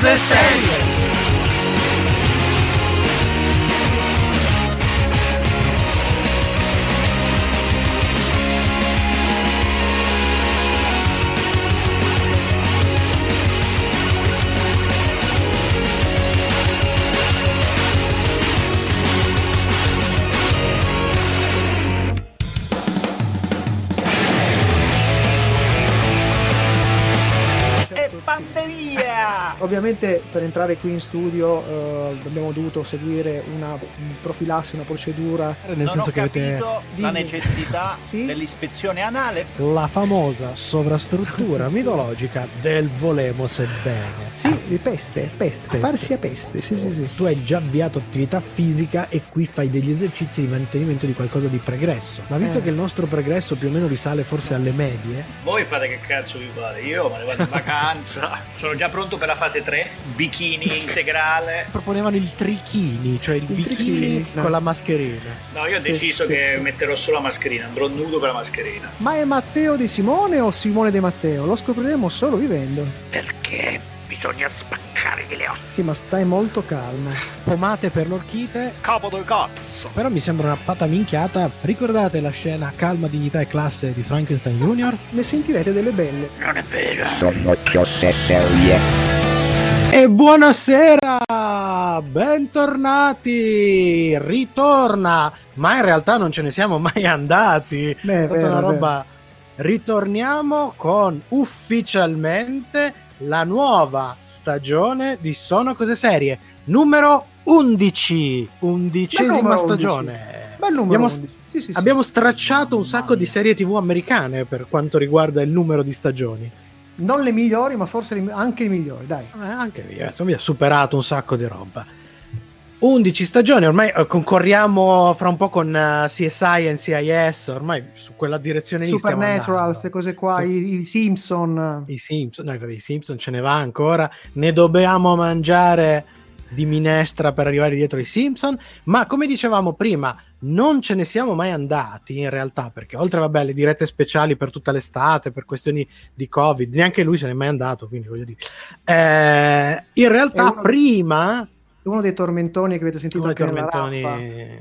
cose serie. ovviamente per entrare qui in studio eh, abbiamo dovuto seguire una profilassi, una procedura. Nel non senso che avete la necessità sì? dell'ispezione anale. La famosa sovrastruttura mitologica del volemo sebbene. Sì, di peste, peste, peste. parsi a peste, sì, sì, sì. Tu hai già avviato attività fisica e qui fai degli esercizi di mantenimento di qualcosa di pregresso. Ma visto eh. che il nostro pregresso più o meno risale forse alle medie. Voi fate che cazzo vi pare? Io me ne vado in vacanza. Sono già pronto per la fase fase 3, bikini integrale. Proponevano il trichini, cioè il, il bikini trichini, no. con la mascherina. No, io ho sì, deciso sì, che sì. metterò solo la mascherina, andrò nudo per la mascherina. Ma è Matteo di Simone o Simone di Matteo? Lo scopriremo solo vivendo. Perché bisogna spaccare le ossa. Sì, ma stai molto calmo. Pomate per l'orchite. Capo del cazzo. Però mi sembra una pata minchiata. Ricordate la scena calma, dignità e classe di Frankenstein Junior? Ne sentirete delle belle. Non è vero. Sono cose serie. E buonasera, bentornati, ritorna, ma in realtà non ce ne siamo mai andati. Beh, Tutta una roba. Ritorniamo con ufficialmente la nuova stagione di Sono Cose Serie, numero 11, undicesima stagione. Bel numero abbiamo, 11. Sì, sì, abbiamo stracciato un sacco di serie tv americane per quanto riguarda il numero di stagioni non le migliori, ma forse le, anche le migliori, dai. Eh, anche lì, insomma, ha superato un sacco di roba. 11 stagioni, ormai eh, concorriamo fra un po' con uh, eh, CSI e NCIS, ormai su quella direzione lì Supernatural, queste cose qua, sì. i, i, Simpson. I Simpson, no, i Simpson ce ne va ancora, ne dobbiamo mangiare di minestra per arrivare dietro ai Simpson, ma come dicevamo prima, non ce ne siamo mai andati in realtà, perché oltre vabbè, alle dirette speciali per tutta l'estate, per questioni di Covid, neanche lui se n'è mai andato, quindi voglio dire. Eh, in realtà uno, prima... Uno dei tormentoni che avete sentito anche tormentoni,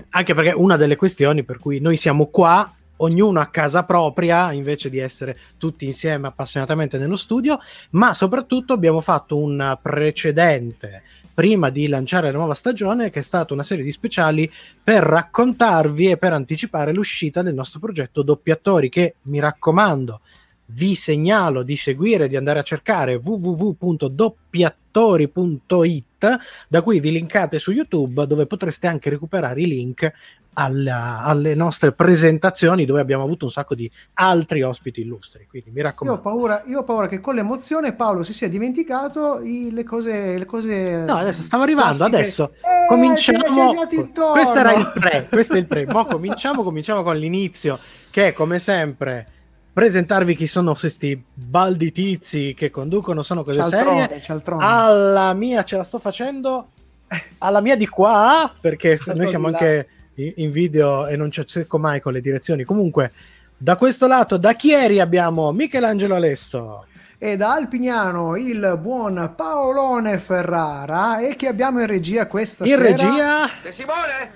Anche perché una delle questioni per cui noi siamo qua, ognuno a casa propria, invece di essere tutti insieme appassionatamente nello studio, ma soprattutto abbiamo fatto un precedente prima di lanciare la nuova stagione, che è stata una serie di speciali per raccontarvi e per anticipare l'uscita del nostro progetto Doppiatori, che mi raccomando, vi segnalo di seguire, di andare a cercare www.doppiatori.it, da cui vi linkate su YouTube, dove potreste anche recuperare i link alla, alle nostre presentazioni dove abbiamo avuto un sacco di altri ospiti illustri. Quindi mi raccomando. Io ho paura, io ho paura che con l'emozione Paolo si sia dimenticato i, le, cose, le cose. No, adesso stavo arrivando. Classiche. Adesso eh, cominciamo. Questo era il pre. Questo è il pre. Mo cominciamo, cominciamo con l'inizio, che come sempre presentarvi chi sono questi baldi tizi che conducono sono cose cialtrone, serie. Cialtrone. Alla mia ce la sto facendo. Alla mia di qua, perché noi siamo anche in video e non ci azzecco mai con le direzioni. Comunque, da questo lato, da Chieri abbiamo Michelangelo Alesso. E da Alpignano il buon Paolone Ferrara e che abbiamo in regia questa in sera. In regia? De Simone?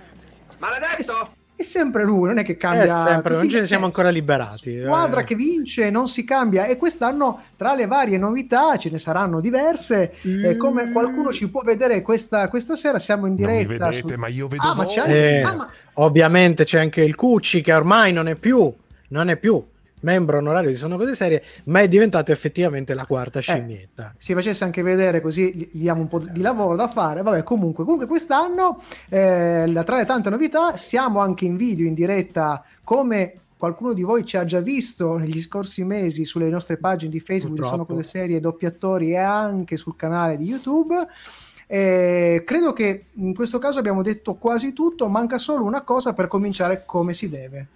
Maledetto? È sempre lui, non è che cambia. È sempre, non ce ne siamo ancora liberati. Squadra eh. che vince, non si cambia. E quest'anno, tra le varie novità, ce ne saranno diverse. Mm. Eh, come qualcuno ci può vedere questa, questa sera, siamo in diretta. Non vedete, su... ma io vedo ah, ma c'è eh, ah, ma... Ovviamente c'è anche il Cucci, che ormai non è più, non è più membro onorario di Sono Cose Serie, ma è diventato effettivamente la quarta eh, scimmietta. Eh, si facesse anche vedere così gli diamo un po' di lavoro da fare. Vabbè, comunque, comunque quest'anno, eh, tra le tante novità, siamo anche in video, in diretta, come qualcuno di voi ci ha già visto negli scorsi mesi sulle nostre pagine di Facebook Purtroppo. di Sono Cose Serie, doppiatori e anche sul canale di YouTube. Eh, credo che in questo caso abbiamo detto quasi tutto, manca solo una cosa per cominciare come si deve.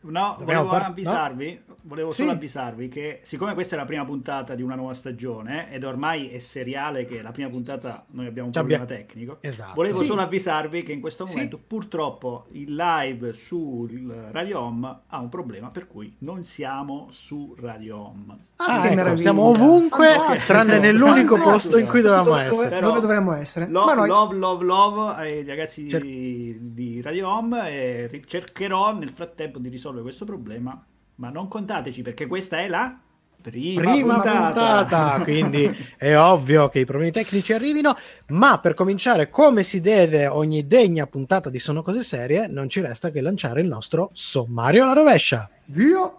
No, Dobbiamo volevo par- avvisarvi, volevo Sì. solo avvisarvi che siccome questa è la prima puntata di una nuova stagione ed ormai è seriale che la prima puntata noi abbiamo un Ci problema abbia- tecnico, Esatto. volevo Sì. solo avvisarvi che in questo Sì. momento purtroppo il live sul Radio Home ha un problema per cui non siamo su Radio Home. Ah, che ecco, siamo ovunque, Fantastico. tranne nell'unico posto in cui dovevamo Dove- essere. dove, dove dovremmo essere? Lo- Ma noi- Love, love, love ai ragazzi Cer- di, di Radio Home e cercherò nel frattempo di risolvere questo problema, ma non contateci perché questa è la prima, Prima puntata. puntata, quindi è ovvio che i problemi tecnici arrivino, ma per cominciare come si deve ogni degna puntata di Sono Cose Serie, non ci resta che lanciare il nostro sommario alla rovescia. Via!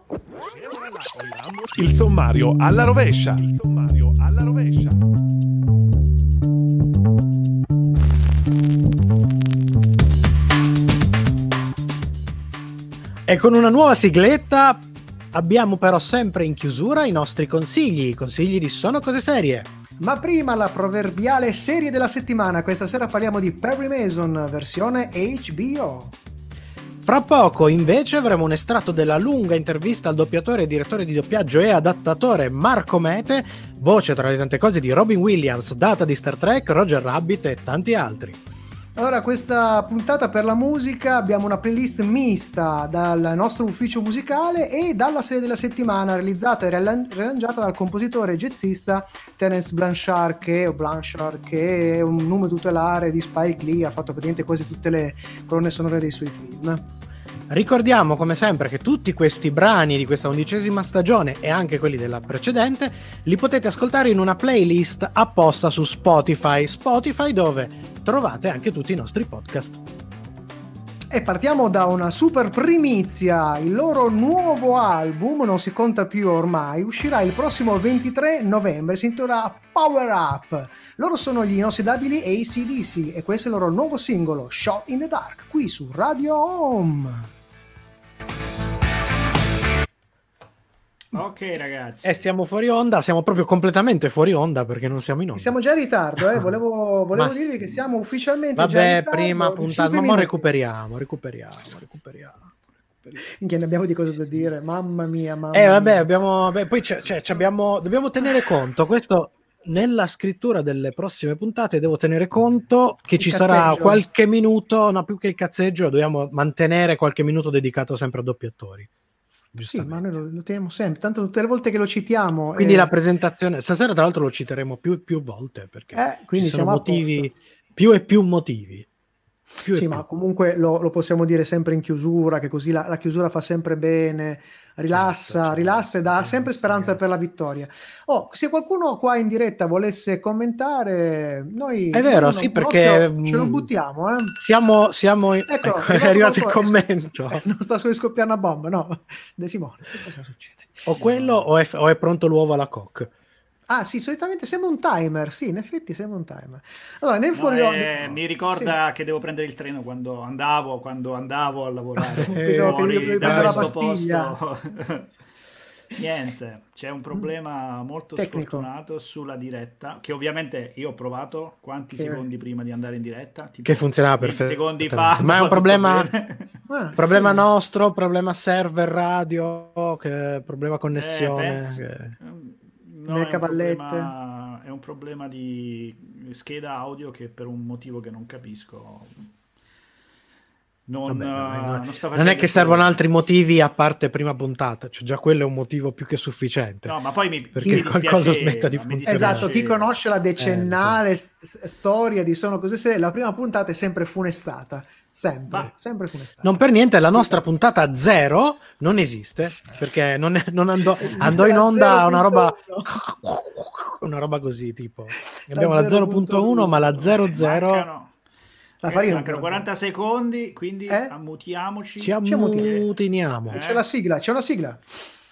Il sommario alla rovescia. Il sommario alla rovescia. E con una nuova sigletta abbiamo però sempre in chiusura i nostri consigli, i consigli di Sono Cose Serie. Ma prima la proverbiale serie della settimana. Questa sera parliamo di Perry Mason, versione HBO. Fra poco invece avremo un estratto della lunga intervista al doppiatore e direttore di doppiaggio e adattatore Marco Mete, voce tra le tante cose di Robin Williams, data di Star Trek, Roger Rabbit e tanti altri. Allora, questa puntata per la musica abbiamo una playlist mista dal nostro ufficio musicale e dalla serie della settimana realizzata e riarrangiata dal compositore e jazzista Terence Blanchard che, Blanchard, che è un nome tutelare di Spike Lee, ha fatto praticamente quasi tutte le colonne sonore dei suoi film. Ricordiamo come sempre che tutti questi brani di questa undicesima stagione e anche quelli della precedente li potete ascoltare in una playlist apposta su Spotify, Spotify dove trovate anche tutti i nostri podcast. E partiamo da una super primizia, il loro nuovo album, non si conta più ormai, uscirà il prossimo 23 novembre, si intitola Power Up. Loro sono gli inossidabili ACDC e questo è il loro nuovo singolo, Shot in the Dark, qui su Radio Home. Ok ragazzi, E stiamo fuori onda, siamo proprio completamente fuori onda perché non siamo in onda. Siamo già in ritardo, eh? volevo, volevo dirvi sì. che siamo ufficialmente già in Vabbè, ritardo prima puntata, ma mo minuti. recuperiamo, recuperiamo, recuperiamo. Minchia, ne abbiamo di cose da dire, mamma mia, mamma Eh vabbè, abbiamo, beh, poi c'è- c'è- abbiamo, dobbiamo tenere conto, questo nella scrittura delle prossime puntate devo tenere conto che Il ci sarà cazzeggio. qualche minuto, no più che il cazzeggio, dobbiamo mantenere qualche minuto dedicato sempre a doppiatori. Sì, ma noi lo, lo teniamo sempre, tanto tutte le volte che lo citiamo... Quindi eh, la presentazione, stasera tra l'altro lo citeremo più, più volte perché Eh, quindi ci sono motivi, più e più motivi. Più e Sì, più. ma comunque lo, lo possiamo dire sempre in chiusura, che così la, la chiusura fa sempre bene, rilassa, Certo, certo. rilassa e dà sempre speranza ragazzi. per la vittoria. Oh, se qualcuno qua in diretta volesse commentare, noi... È vero, sì, perché, Ce lo mm, buttiamo, eh? Siamo, siamo in- Ecco, ecco, è è arrivato il commento. Non sta solo scoppiare una bomba, no? De Simone, che cosa succede? O quello o è, o è pronto l'uovo alla coque. Ah sì, solitamente sembra un timer, sì, in effetti sembra un timer. Allora, nel No, fuori... eh, mi ricorda che devo prendere il treno quando andavo, quando andavo a lavorare. Pensavo che Fuori dovevi da la questo pastiglia. posto. Niente, c'è un problema molto Tecnico. sfortunato sulla diretta, che ovviamente io ho provato quanti Che- secondi prima di andare in diretta? Tipo Che funzionava 20 secondi perfettamente. fa. Ma è un problema-. Ah, Problema nostro, problema server radio, che- problema connessione. Eh, penso- che- No, Le è un cavallette. problema- È un problema di scheda audio che per un motivo che non capisco non, Vabbè, eh, non- non non è facendo che servono altri motivi a parte prima puntata, cioè già quello è un motivo più che sufficiente. No, ma poi mi, Perché mi qualcosa smetta di funzionare. Esatto, chi conosce la Eh, decennale st- storia di Sono Cose Serie, la prima puntata è sempre funestata, sempre, Ma- sempre funestata. Non per niente la nostra puntata zero non esiste, perché non, è- non andò, andò in la onda una roba, 0.1. una roba così tipo. La Abbiamo la 0.1 ma la 00 Mancano, La farina mancano 40 secondi, quindi Eh? ammutiamoci. ci ammutiamo. ammutiniamo. Eh. C'è la sigla, c'è una sigla.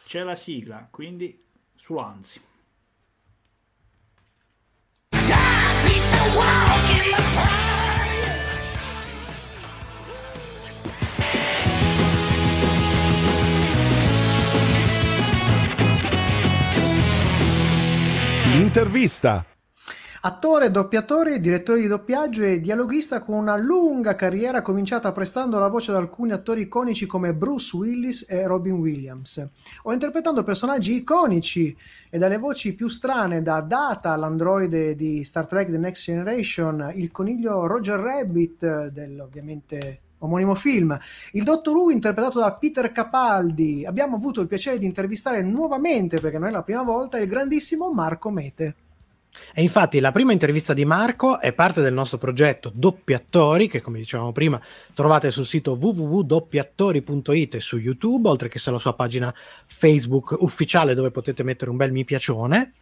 C'è la sigla, quindi su anzi. L'intervista. Attore, doppiatore, direttore di doppiaggio e dialoghista con una lunga carriera cominciata prestando la voce ad alcuni attori iconici come Bruce Willis e Robin Williams, o interpretando personaggi iconici e dalle voci più strane da Data, l'androide di Star Trek The Next Generation, il coniglio Roger Rabbit del ovviamente omonimo film, il Dottor Who interpretato da Peter Capaldi. Abbiamo avuto il piacere di intervistare nuovamente, perché non è la prima volta, il grandissimo Marco Mete. E infatti la prima intervista di Marco è parte del nostro progetto Doppiatori, che come dicevamo prima trovate sul sito www.doppiatori.it e su YouTube, oltre che sulla sua pagina Facebook ufficiale dove potete mettere un bel mi piacione.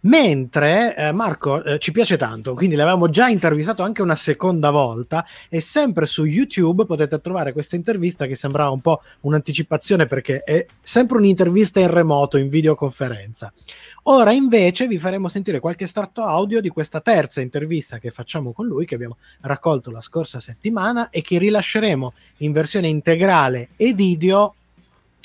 Mentre eh, Marco eh, ci piace tanto, quindi l'avevamo già intervistato anche una seconda volta e sempre su YouTube potete trovare questa intervista che sembrava un po' un'anticipazione perché è sempre un'intervista in remoto, in videoconferenza. Ora invece vi faremo sentire qualche estratto audio di questa terza intervista che facciamo con lui, che abbiamo raccolto la scorsa settimana e che rilasceremo in versione integrale e video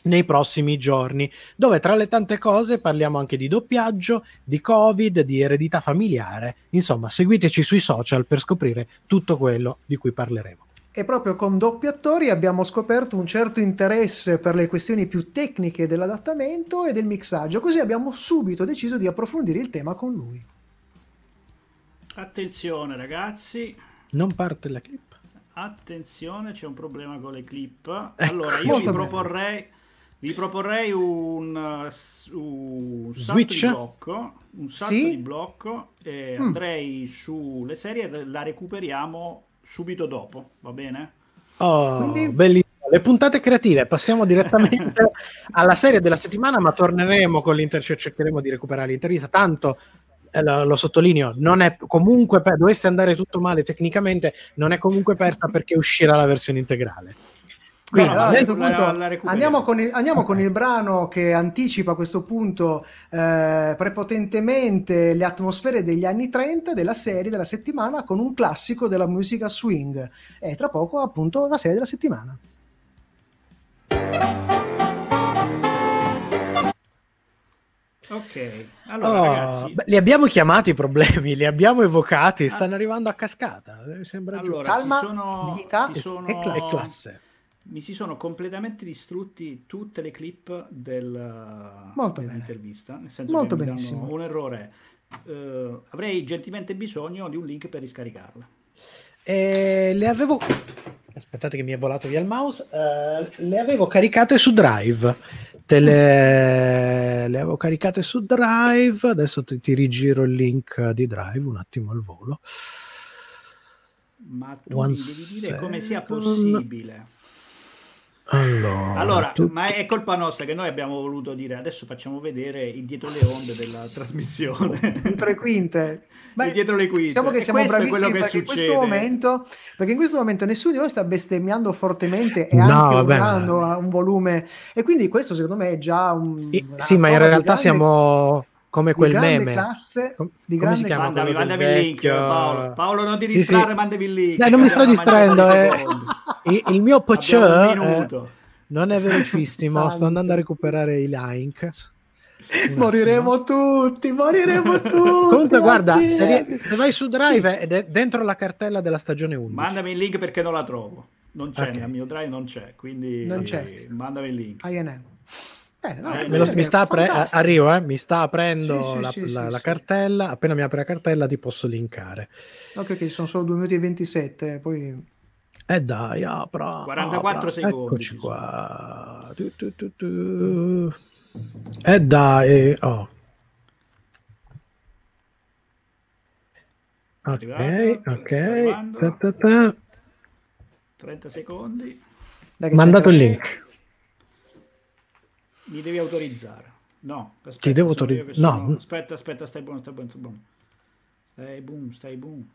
nei prossimi giorni, dove tra le tante cose parliamo anche di doppiaggio, di Covid, di eredità familiare. Insomma, seguiteci sui social per scoprire tutto quello di cui parleremo. E proprio con doppi attori abbiamo scoperto un certo interesse per le questioni più tecniche dell'adattamento e del mixaggio, così abbiamo subito deciso di approfondire il tema con lui. Attenzione ragazzi. Non parte la clip. Attenzione, c'è un problema con le clip. Ecco. Allora, io vi proporrei... Bene vi proporrei un, uh, un salto Switch? di blocco, un salto sì? di blocco e mm. andrei sulle serie la recuperiamo subito dopo, va bene? Oh, Quindi... bellissimo. Le puntate creative, passiamo direttamente alla serie della settimana, ma torneremo con l'intervista, cercheremo di recuperare l'intervista, tanto eh, lo, lo, sottolineo, non è comunque per, dovesse andare tutto male tecnicamente, non è comunque persa perché uscirà la versione integrale. Quindi, no, no, punto, la, la andiamo, con il, andiamo con il, brano che anticipa a questo punto eh, prepotentemente le atmosfere degli anni 30 della serie della settimana con un classico della musica swing e tra poco appunto la serie della settimana. Ok, allora oh, ragazzi, beh, li abbiamo chiamati i problemi, li abbiamo evocati, stanno ah. arrivando a cascata. Sembra allora, calma, sono, dignità e, sono... e classe mi si sono completamente distrutti tutte le clip del, dell'intervista, nel senso Molto che benissimo. un errore. Uh, avrei gentilmente bisogno di un link per riscaricarle. E le avevo... Aspettate che mi è volato via il mouse. Uh, le avevo caricate su Drive. Te le... le avevo caricate su Drive. Adesso ti, ti rigiro il link di Drive un attimo al volo. Ma tu One devi dire come sia possibile allora, allora tu... ma è colpa nostra che noi abbiamo voluto dire adesso facciamo vedere il dietro le onde della trasmissione. dietro le quinte. Beh, dietro le quinte. Diciamo che siamo bravissimi perché in, questo momento, perché in questo momento nessuno di noi sta bestemmiando fortemente e no, anche urlando a un volume. E quindi questo secondo me è già un... E, sì, ma in realtà grande... siamo come quel meme. Classe, di come si chiama? Mandami, mandami il link, Paolo. Paolo, non ti distrarre, sì, sì. mandami il link. Dai, non mi sto distraendo. Eh. Il, il, mio PC eh, non è velocissimo. sto andando a recuperare i link. Moriremo tutti, moriremo tutti. Comunque, guarda, se, se, vai su Drive ed è dentro la cartella della stagione 11. Mandami il link perché non la trovo. Non c'è, okay. nel mio Drive non c'è, quindi non c'è. mandami il link. INL. Eh, no, eh, lo, mi sta apre- arrivo, eh, mi sta aprendo sì, la, sì, la, sì, la cartella. Appena mi apre la cartella, ti posso linkare. Ok, che sono solo 2 minuti e 27. Poi eh dai, apra. 44 apra. secondi. Eccoci qua. Tu, tu, tu, tu. Eh dai, oh. Ok, ok. Ta, ta, 30 secondi. Mandato il link mi devi autorizzare. No, aspetta, ti devo autorizzare. No, aspetta, aspetta, stai buono, stai buono, stai buono. Stai boom, stai boom.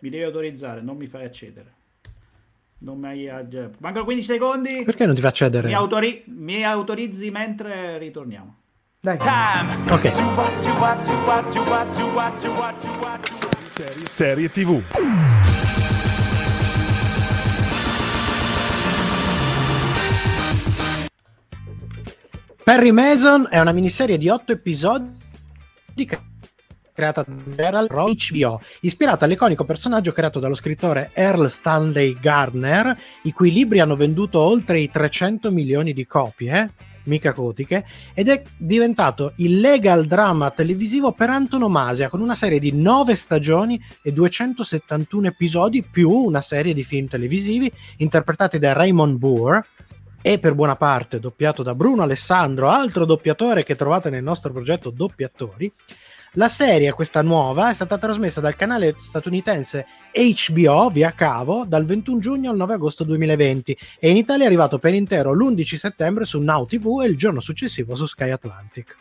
Mi devi autorizzare, non mi fai accedere. Non mi hai agge... Mancano 15 secondi. Perché non ti fa accedere? Mi, autori... mi autorizzi mentre ritorniamo. Dai. Time. Ok. Serie TV. Perry Mason è una miniserie di otto episodi creata da Gerald Rowe HBO, ispirata all'iconico personaggio creato dallo scrittore Earl Stanley Gardner, i cui libri hanno venduto oltre i 300 milioni di copie, mica cotiche, ed è diventato il legal drama televisivo per antonomasia, con una serie di 9 stagioni e 271 episodi, più una serie di film televisivi interpretati da Raymond Burr, e per buona parte doppiato da Bruno Alessandro, altro doppiatore che trovate nel nostro progetto Doppiatori. La serie, questa nuova, è stata trasmessa dal canale statunitense HBO via cavo dal 21 giugno al 9 agosto 2020 e in Italia è arrivato per intero l'11 settembre su Now TV e il giorno successivo su Sky Atlantic.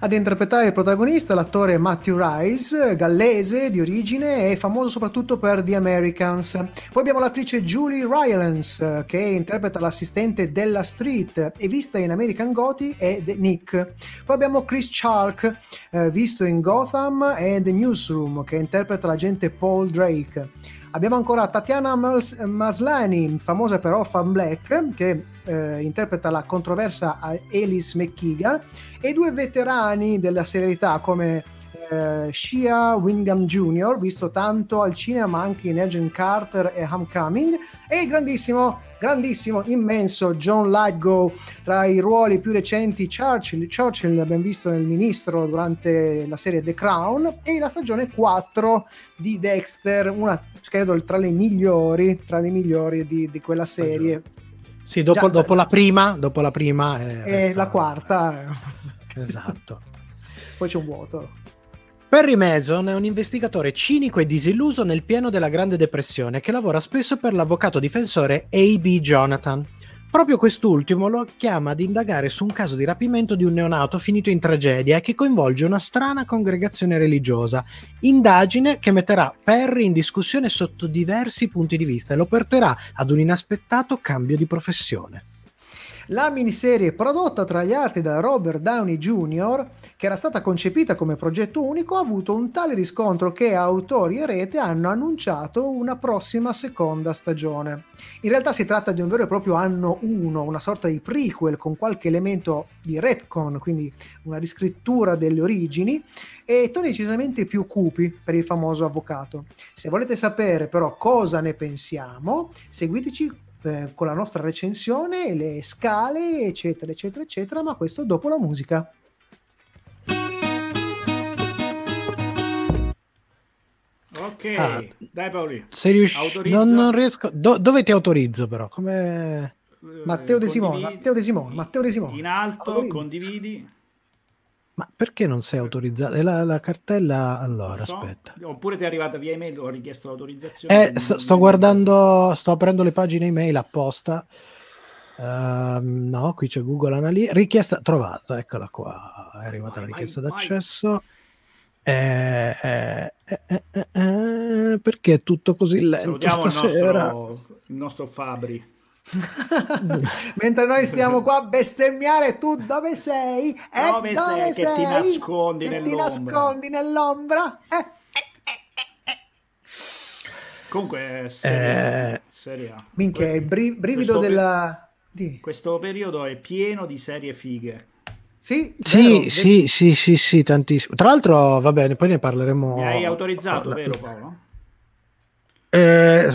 Ad interpretare il protagonista l'attore Matthew Rice, gallese di origine e famoso soprattutto per The Americans. Poi abbiamo l'attrice Julie Rylance che interpreta l'assistente della Street e vista in American Gothi e The Nick. Poi abbiamo Chris Chark, eh, visto in Gotham e The Newsroom che interpreta l'agente Paul Drake. Abbiamo ancora Tatiana Mas- Maslani, famosa per Orphan Black, che eh, interpreta la controversa Alice McKeegan, e due veterani della serialità come eh, Shia Wingham Jr., visto tanto al cinema ma anche in Agent Carter e Homecoming, e il grandissimo, grandissimo, immenso John Lithgow tra i ruoli più recenti Churchill, Churchill l'abbiamo visto nel Ministro durante la serie The Crown e la stagione 4 di Dexter, una credo tra le migliori, tra le migliori di, di quella serie. Sì, dopo, Già, dopo la prima, dopo la prima è, la quarta. Esatto. Poi c'è un vuoto. Perry Mason è un investigatore cinico e disilluso nel pieno della Grande Depressione che lavora spesso per l'avvocato difensore A.B. Jonathan. Proprio quest'ultimo lo chiama ad indagare su un caso di rapimento di un neonato finito in tragedia e che coinvolge una strana congregazione religiosa. Indagine che metterà Perry in discussione sotto diversi punti di vista e lo porterà ad un inaspettato cambio di professione. La miniserie prodotta tra gli altri da Robert Downey Jr., che era stata concepita come progetto unico, ha avuto un tale riscontro che autori e rete hanno annunciato una prossima seconda stagione. In realtà si tratta di un vero e proprio anno 1, una sorta di prequel con qualche elemento di retcon, quindi una riscrittura delle origini, e toni decisamente più cupi per il famoso avvocato. Se volete sapere però cosa ne pensiamo, seguiteci eh, con la nostra recensione, le scale, eccetera, eccetera, eccetera, ma questo dopo la musica. Ok, ah, dai Paoli. Sei riuscito? Non, non, riesco. Do- dove ti autorizzo però? Come... Matteo De Simone, Matteo De Simone, Matteo De Simone. In alto, autorizzo. condividi. Ma perché non sei autorizzato? La, la cartella, allora, so. aspetta. Oppure ti è arrivata via email, ho richiesto l'autorizzazione. Eh, sto, sto guardando, sto aprendo le pagine email apposta. Uh, no, qui c'è Google Analytics. Richiesta trovata, eccola qua. È arrivata vai, la richiesta vai, d'accesso. Eh, eh, eh, eh, eh perché è tutto così lento stasera? Il nostro, il nostro Fabri. Mentre noi stiamo qua a bestemmiare, tu dove sei? Eh, dove, dove sei, sei? Che ti nascondi che nell'ombra? Ti nascondi nell'ombra? Eh. Comunque, seria, eh, seria. Minchia, il bri- brivido questo della... Di. Questo periodo è pieno di serie fighe. Sì, sì, vero, sì, sì, sì, sì, tantissimo. Tra l'altro, va bene, poi ne parleremo. Mi hai autorizzato, vero Paolo? Eh,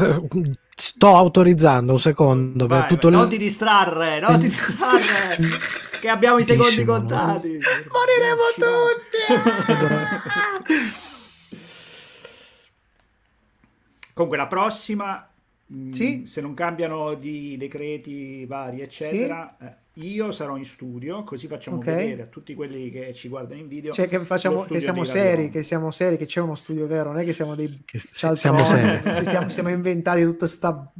sto autorizzando un secondo vai, per tutto non ti distrarre non ti distrarre che abbiamo i secondi contati moriremo tutti comunque la prossima sì? se non cambiano di decreti vari eccetera sì? eh, io sarò in studio, così facciamo okay. vedere a tutti quelli che ci guardano in video. Cioè, che, facciamo, che siamo seri, che siamo seri, che c'è uno studio vero, non è che siamo dei che siamo seri. Ci stiamo, siamo inventati tutta questa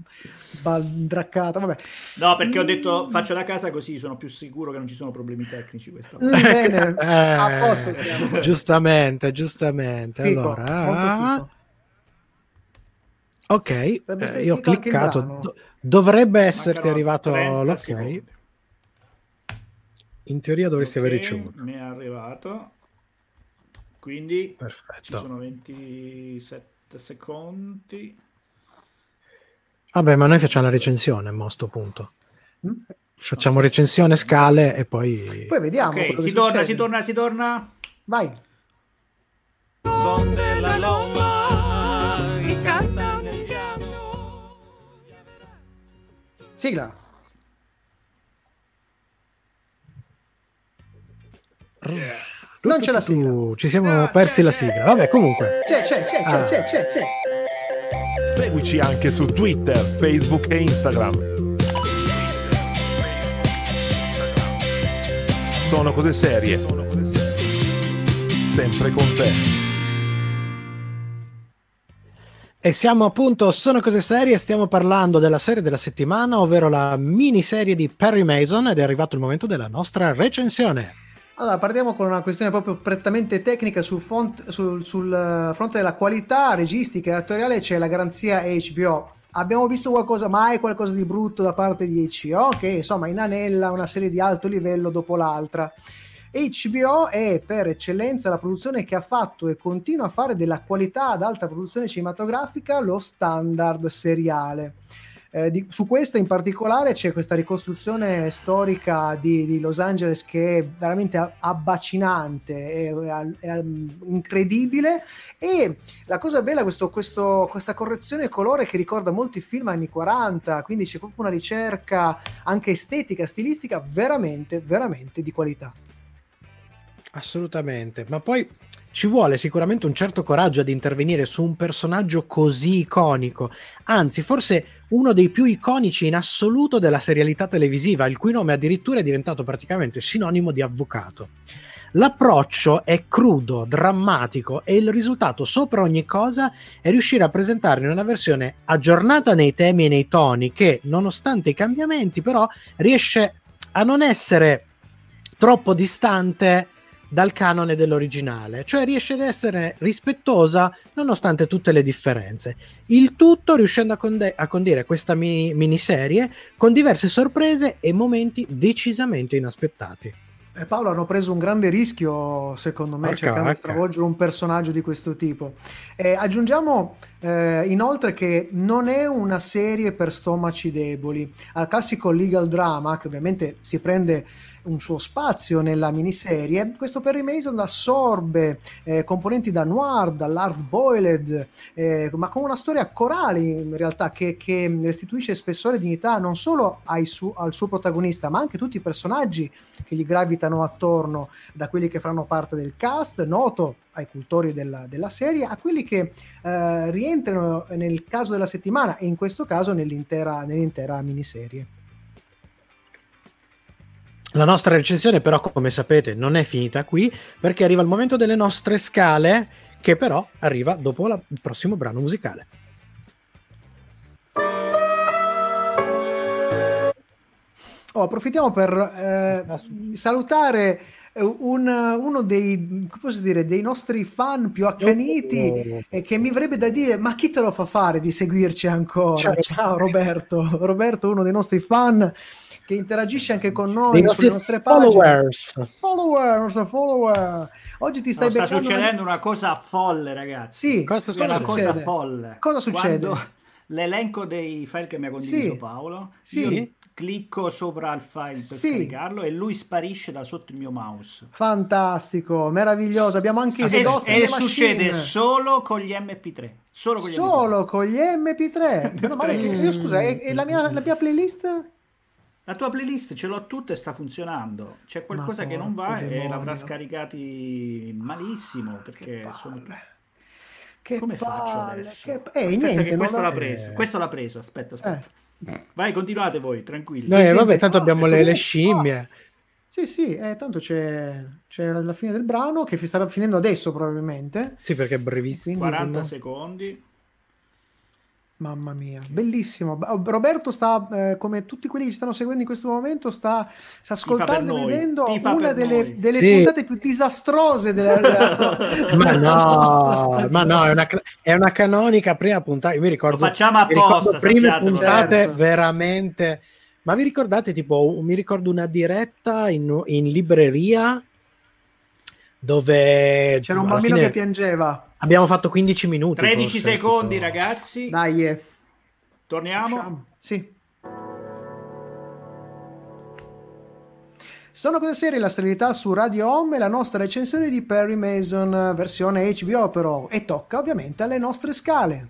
baldraccata. Vabbè. No, perché ho detto faccio da casa così sono più sicuro che non ci sono problemi tecnici questa volta. Mm, bene, eh, a posto siamo. Giustamente, giustamente. Fico, allora, ok, eh, io ho cliccato. Do- dovrebbe esserti Mancano arrivato l'ok. Secondi. In teoria dovresti okay, aver ricevuto. Mi è arrivato. Quindi Perfetto. ci sono 27 secondi. Vabbè, ma noi facciamo la recensione a questo punto. Mm? Facciamo recensione, scale e poi... Poi vediamo. Ok, si torna, si torna, si torna. Vai. son della loma, i canta nel piano. Sigla. Yeah. Non c'è la sigla. Ci siamo ah, persi c'è, la sigla. Vabbè, comunque. C'è, c'è, c'è, ah. c'è, c'è, c'è. Seguici anche su Twitter, Facebook e Instagram. Sono cose serie. Sempre con te. E siamo appunto, sono cose serie, stiamo parlando della serie della settimana, ovvero la miniserie di Perry Mason ed è arrivato il momento della nostra recensione. Allora, partiamo con una questione proprio prettamente tecnica sul, font, sul, sul eh, fronte della qualità registica e attoriale c'è la garanzia HBO abbiamo visto qualcosa, mai qualcosa di brutto da parte di HBO che insomma inanella una serie di alto livello dopo l'altra. HBO è per eccellenza la produzione che ha fatto e continua a fare della qualità ad alta produzione cinematografica lo standard seriale. Eh, di, su questa in particolare c'è questa ricostruzione storica di, di Los Angeles che è veramente abbacinante, è, è, è, incredibile e la cosa bella è questo, questo, questa correzione colore che ricorda molti film anni 40, quindi c'è proprio una ricerca anche estetica, stilistica veramente, veramente di qualità. Assolutamente, ma poi ci vuole sicuramente un certo coraggio ad intervenire su un personaggio così iconico, anzi forse uno dei più iconici in assoluto della serialità televisiva, il cui nome addirittura è diventato praticamente sinonimo di avvocato. L'approccio è crudo, drammatico e il risultato sopra ogni cosa è riuscire a presentarne una versione aggiornata nei temi e nei toni che, nonostante i cambiamenti, però riesce a non essere troppo distante dal canone dell'originale, cioè riesce ad essere rispettosa nonostante tutte le differenze. Il tutto riuscendo a, conde- a condire questa mi- miniserie con diverse sorprese e momenti decisamente inaspettati. Eh, Paolo hanno preso un grande rischio, secondo me, Porca cercando vacca. di stravolgere un personaggio di questo tipo. Eh, aggiungiamo eh, inoltre che non è una serie per stomaci deboli. Al classico legal drama, che ovviamente si prende un suo spazio nella miniserie, questo Perry Mason assorbe eh, componenti da noir, dall'hard boiled, eh, ma con una storia corale in realtà che, che restituisce spessore e dignità non solo su- al suo protagonista, ma anche tutti i personaggi che gli gravitano attorno, da quelli che faranno parte del cast, noto ai cultori della, della serie, a quelli che eh, rientrano nel caso della settimana e in questo caso nell'intera, nell'intera miniserie. La nostra recensione però, come sapete, non è finita qui perché arriva il momento delle nostre scale che però arriva dopo la, il prossimo brano musicale. Oh, approfittiamo per eh, salutare un, uno dei, dire, dei, nostri fan più accaniti oh. che mi avrebbe da dire ma chi te lo fa fare di seguirci ancora? Ciao, Ciao Roberto, Roberto uno dei nostri fan che interagisce anche con noi sulle nostre followers. pagine. Follower, nostro follower. Oggi ti stai no, sta succedendo una... una cosa folle, ragazzi. Sì, cosa succede? una cosa folle. Cosa succede? Quando l'elenco dei file che mi ha condiviso sì. Paolo, sì. clicco sopra il file per sì. scaricarlo e lui sparisce da sotto il mio mouse. Fantastico, meraviglioso. Abbiamo anche i e, e succede solo con gli MP3. Solo con gli solo MP3. Con gli MP3. no, ma io scusa, e, e la, mia, la mia playlist? La tua playlist ce l'ho tutta e sta funzionando. C'è qualcosa che non va e l'avrà scaricati malissimo perché che sono che Come palle, faccio adesso? Che... Eh, aspetta niente, questo l'ha preso. Questo l'ha preso. Aspetta, aspetta. Eh. Vai, continuate voi, tranquilli. No, eh, vabbè, tanto abbiamo le, le scimmie. Sì, sì, eh, tanto c'è, c'è, la fine del brano che starà finendo adesso probabilmente. Sì, perché è brevissimo. 40 secondi. Mamma mia, bellissimo. Roberto sta, eh, come tutti quelli che ci stanno seguendo in questo momento, sta, sta ascoltando e vedendo una delle, delle sì. puntate più disastrose della, della... ma no, ma no, è una, è una, canonica prima puntata. Io mi ricordo, Lo facciamo apposta, prime puntate certo. veramente. Ma vi ricordate, tipo, mi ricordo una diretta in, in libreria dove c'era un bambino fine... che piangeva Abbiamo fatto 15 minuti. 13 forse, secondi, tipo... ragazzi. Dai. Eh. Torniamo? Sì. Sono cose serie la serialità su Radio Home e la nostra recensione di Perry Mason, versione HBO però, e tocca ovviamente alle nostre scale.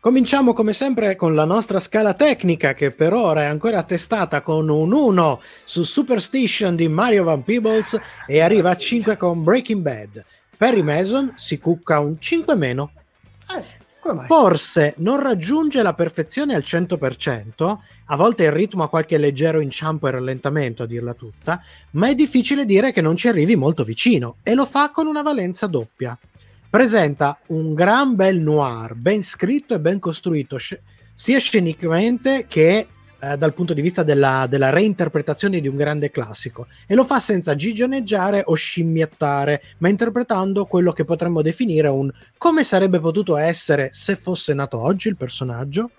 Cominciamo come sempre con la nostra scala tecnica che per ora è ancora attestata con un 1 su Superstition di Mario Van Peebles e arriva a 5 con Breaking Bad. Perry Mason si cucca un 5 meno. Eh, Forse non raggiunge la perfezione al 100%, a volte il ritmo ha qualche leggero inciampo e rallentamento a dirla tutta, ma è difficile dire che non ci arrivi molto vicino e lo fa con una valenza doppia. Presenta un gran bel noir, ben scritto e ben costruito, sia scenicamente che eh, dal punto di vista della, della, reinterpretazione di un grande classico e lo fa senza gigioneggiare o scimmiettare, ma interpretando quello che potremmo definire un come sarebbe potuto essere se fosse nato oggi il personaggio.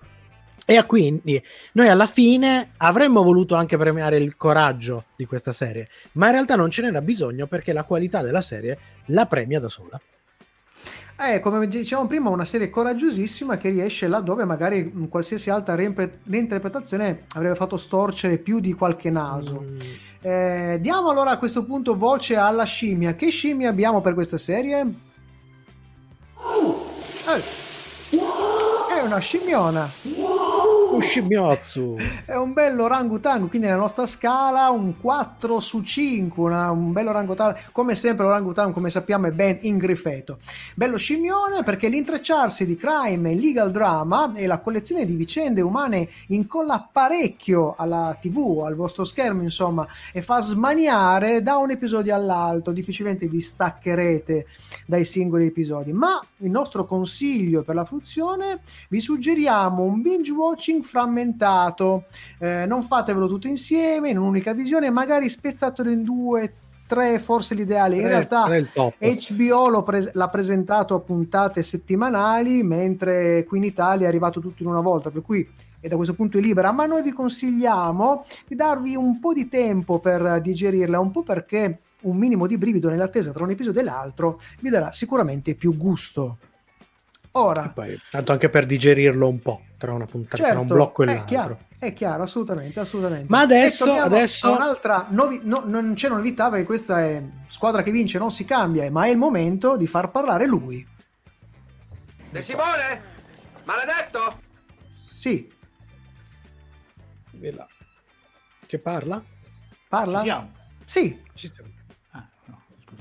E quindi noi alla fine avremmo voluto anche premiare il coraggio di questa serie, ma in realtà non ce n'era bisogno perché la qualità della serie la premia da sola. È, come dicevamo prima, una serie coraggiosissima che riesce laddove magari qualsiasi altra reimpre- reinterpretazione avrebbe fatto storcere più di qualche naso. Mm. Eh, diamo allora a questo punto voce alla scimmia. Che scimmia abbiamo per questa serie? Eh. È una scimmiona. Un. È un bello orangutango, quindi nella nostra scala un 4 su 5, una, un bello orangutango. Come sempre l'orangutango, come sappiamo, è ben ingrifeto. Bello scimmione perché l'intrecciarsi di crime e legal drama e la collezione di vicende umane incolla parecchio alla tv, al vostro schermo, insomma, e fa smaniare da un episodio all'altro. Difficilmente vi staccherete dai singoli episodi. Ma il nostro consiglio per la fruzione vi suggeriamo un binge watching frammentato. Eh, non fatevelo tutto insieme in un'unica visione, magari spezzatelo in due, tre, forse l'ideale. In realtà HBO pre- l'ha presentato a puntate settimanali, mentre qui in Italia è arrivato tutto in una volta, per cui e da questo punto è libera, ma noi vi consigliamo di darvi un po' di tempo per digerirla, un po' perché un minimo di brivido nell'attesa tra un episodio e l'altro vi darà sicuramente più gusto. Ora, poi, tanto anche per digerirlo un po' tra una puntata, certo, tra un certo, blocco e l'altro. Chiaro, è chiaro, assolutamente, assolutamente. Ma adesso, adesso... un'altra novi- no, non c'è novità perché questa è squadra che vince, non si cambia, ma è il momento di far parlare lui. De Simone? Maledetto? Sì. Che parla? Parla? Ci siamo. Sì. Ci siamo.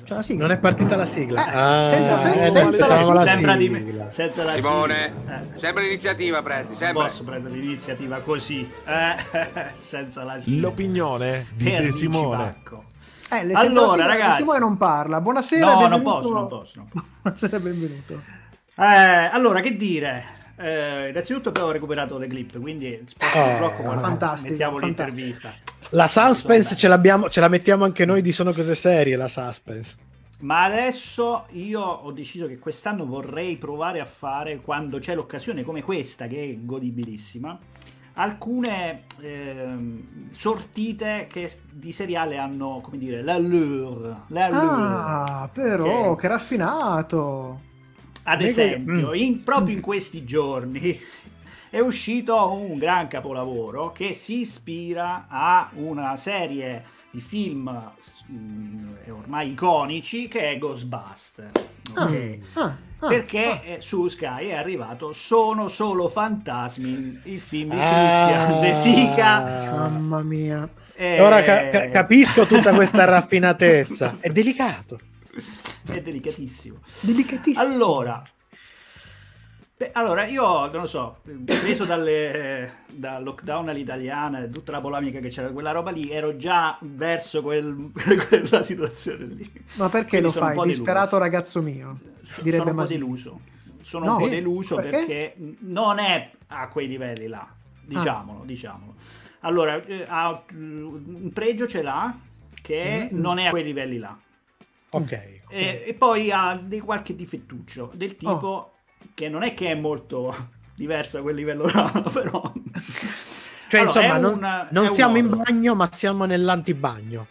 C'è la sigla. Non è partita la sigla. Eh, ah, senza, senza, senza, senza la sigla. Sembra di me. Senza la Simone, sigla. Eh. sempre l'iniziativa prendi, sempre. posso prendere l'iniziativa così, eh, senza la sigla. L'opinione di De Simone. Eh, le allora, ragazzi, Simone non parla. Buonasera, no, benvenuto. non posso, non posso. Non posso. Buonasera, benvenuto. Eh, allora, che dire? Eh, innanzitutto abbiamo recuperato le clip, quindi sposto il blocco, fantastico, mettiamo fantastico. l'intervista. La suspense ce, l'abbiamo, ce la mettiamo anche noi di Sono Cose Serie, la suspense. Ma adesso io ho deciso che quest'anno vorrei provare a fare, quando c'è l'occasione come questa, che è godibilissima, alcune eh, sortite che di seriale hanno, come dire, l'allure. l'allure ah, però, che, che raffinato! Ad esempio, mm. in, proprio in questi giorni è uscito un gran capolavoro che si ispira a una serie di film mm, ormai iconici che è Ghostbuster. Okay? Ah, ah, ah, Perché ah. su Sky è arrivato Sono solo fantasmi, il film di Christian De Sica. Mamma mia. E... Ora ca- capisco tutta questa raffinatezza. È delicato. È delicatissimo. Delicatissimo. Allora, Beh, allora, io non lo so, preso dalle, dal lockdown all'italiana, tutta la polemica che c'era, quella roba lì, ero già verso quel, quella situazione lì. Ma perché Quindi lo fai? Disperato ragazzo mio. Direbbe sono un po' deluso. Sono no, un po' deluso perché? perché? non è a quei livelli là, diciamolo, ah. diciamolo. Allora, eh, ha, un pregio ce l'ha che mm-hmm. non è a quei livelli là. Ok. E, e, poi ha di qualche difettuccio del tipo... Oh che non è che è molto diverso da quel livello là, però... Cioè, allora, insomma, non, un, non siamo in bagno, ma siamo nell'antibagno.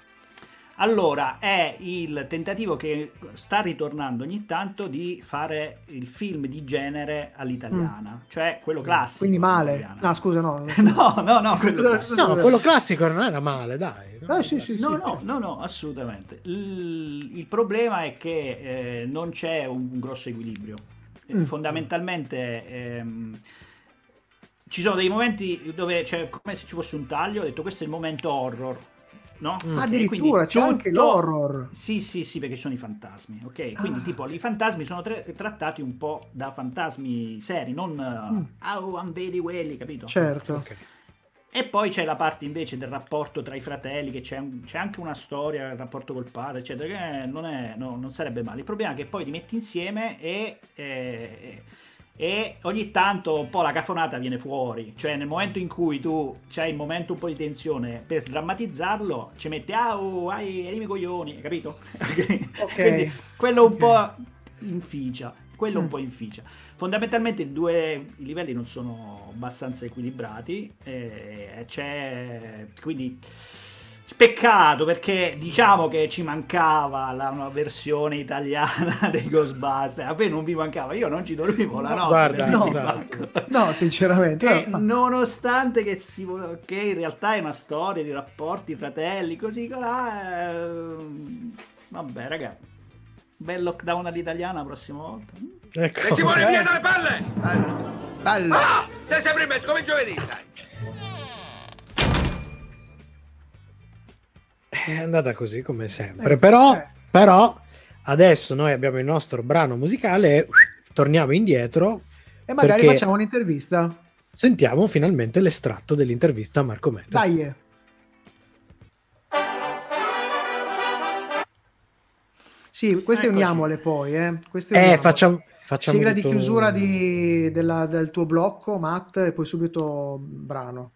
Allora, è il tentativo che sta ritornando ogni tanto di fare il film di genere all'italiana, mm. cioè quello classico. Quindi male. Ah, scusa, no. no, no, no, quello classico. no, quello classico non era male, dai. Ah, sì, sì, no, sì, no, no, no, assolutamente. Il, il problema è che eh, non c'è un, grosso equilibrio. Mm. Fondamentalmente... Ehm, ci sono dei momenti dove c'è come se ci fosse un taglio, ho detto questo è il momento horror, no? Mm. Addirittura c'è tutto... anche l'horror. Sì, sì, sì, perché sono i fantasmi, ok? Quindi ah. tipo i fantasmi sono tra- trattati un po' da fantasmi seri, non mm. oh, vedi quelli, capito? Certo. Okay. E poi c'è la parte invece del rapporto tra i fratelli, che c'è, c'è anche una storia, il rapporto col padre, eccetera, che non, è, no, non sarebbe male. Il problema è che poi li metti insieme e, e, e ogni tanto un po' la cafonata viene fuori, cioè nel momento in cui tu c'hai il momento un po' di tensione per sdrammatizzarlo, ci metti ah oh, hai i coglioni, capito? ok. Quindi quello un po' inficia, quello mm. un po' inficia. Fondamentalmente i due livelli non sono abbastanza equilibrati, e c'è quindi Peccato perché diciamo che ci mancava la, una versione italiana dei Ghostbusters. A me non mi mancava, io non ci dormivo la notte. Guarda, no, no, sinceramente. No. Nonostante che, si, che, in realtà è una storia di rapporti, fratelli, così colà. Eh, vabbè, raga. Bel lockdown all'italiana la prossima volta. Ecco. E si vuole via dalle palle! Palle! Ah! Sei sempre in mezzo come giovedì, dai! È andata così come sempre. Eh, però, eh. però, adesso noi abbiamo il nostro brano musicale e torniamo indietro. E magari facciamo un'intervista. Sentiamo finalmente l'estratto dell'intervista a Marco Meta. Dai. Sì, queste Eccoci. uniamole poi. Eh, queste eh facciamo, facciamo Sigla tutto... di chiusura di, della, del tuo blocco, Matt, e poi subito brano.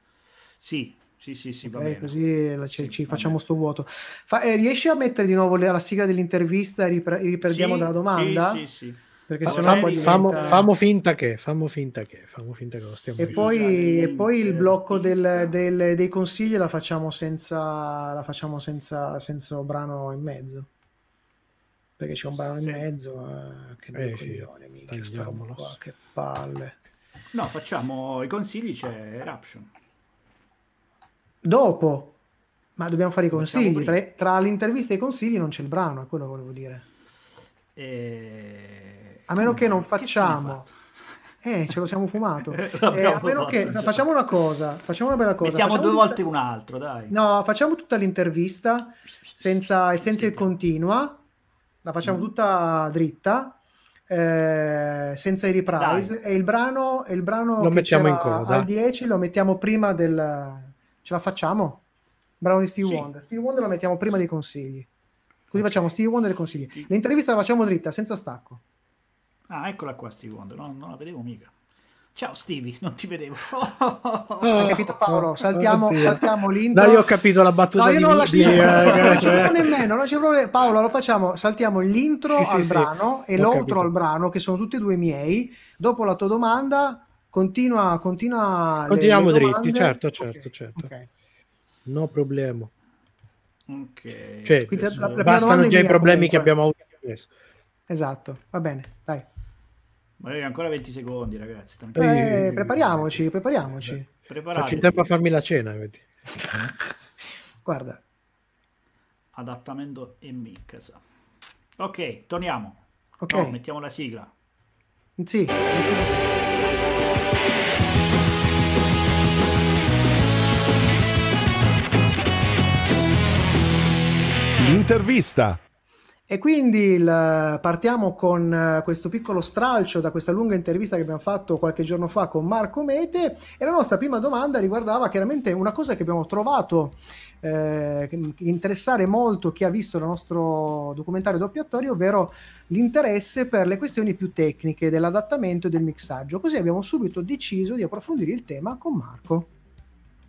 Sì, sì, sì, sì, va okay, bene. Così la, ci, sì, ci facciamo sto vuoto. Fa, eh, riesci a mettere di nuovo la sigla dell'intervista e ripre- riprendiamo sì, dalla domanda? Sì, sì, sì. Perché se no diventa... famo, famo, finta che, famo finta che, famo finta che lo stiamo e poi, e poi il blocco del, del, dei consigli la facciamo senza, la facciamo senza, senza brano in mezzo. Perché c'è un brano sì. in mezzo eh, che eh, coglione, qua, che palle. No, facciamo i consigli, c'è Eruption dopo, ma dobbiamo fare i consigli. Tra, tra, l'intervista e i consigli non c'è il brano, è quello che volevo dire. E... A meno che non facciamo. Che eh, ce lo siamo fumato. eh, a meno che facciamo una cosa, facciamo una bella cosa. Mettiamo facciamo due volte un altro, dai. No, facciamo tutta l'intervista senza, senza sì, il continua, la facciamo mm. tutta dritta. Eh, senza i reprise e il brano, il brano lo mettiamo in coda al 10 lo mettiamo prima del, Ce la facciamo? Brano di Steve sì. Wonder. Steve Wonder lo mettiamo prima dei consigli. Così okay. facciamo Steve Wonder e consigli. L'intervista la facciamo dritta, senza stacco. Ah, eccola qua Steve Wonder, no, non la vedevo mica. Ciao Stevie, non ti vedevo. Hai capito Paolo? Saltiamo, oh, saltiamo l'intro. No, io ho capito la battuta no, io non la di... non ci provo nemmeno, non ci provo... Paolo, lo facciamo, saltiamo l'intro sì, al sì, brano sì. e l'outro al brano, che sono tutti e due miei. Dopo la tua domanda continua, continua continuiamo le, le dritti certo certo okay. certo okay. no problema. Ok. Cioè, la, la bastano già i problemi comunque. che abbiamo avuto adesso. Esatto va bene dai. Magari ancora 20 secondi ragazzi eh, prepariamoci prepariamoci. Faccio in tempo a farmi la cena vedi. guarda. Adattamento e mix. Ok torniamo. Ok. No, mettiamo la sigla. Sì L'intervista. E quindi il, partiamo con uh, questo piccolo stralcio da questa lunga intervista che abbiamo fatto qualche giorno fa con Marco Mete e la nostra prima domanda riguardava chiaramente una cosa che abbiamo trovato eh, interessare molto chi ha visto il nostro documentario doppiatorio, ovvero l'interesse per le questioni più tecniche dell'adattamento e del mixaggio. Così abbiamo subito deciso di approfondire il tema con Marco.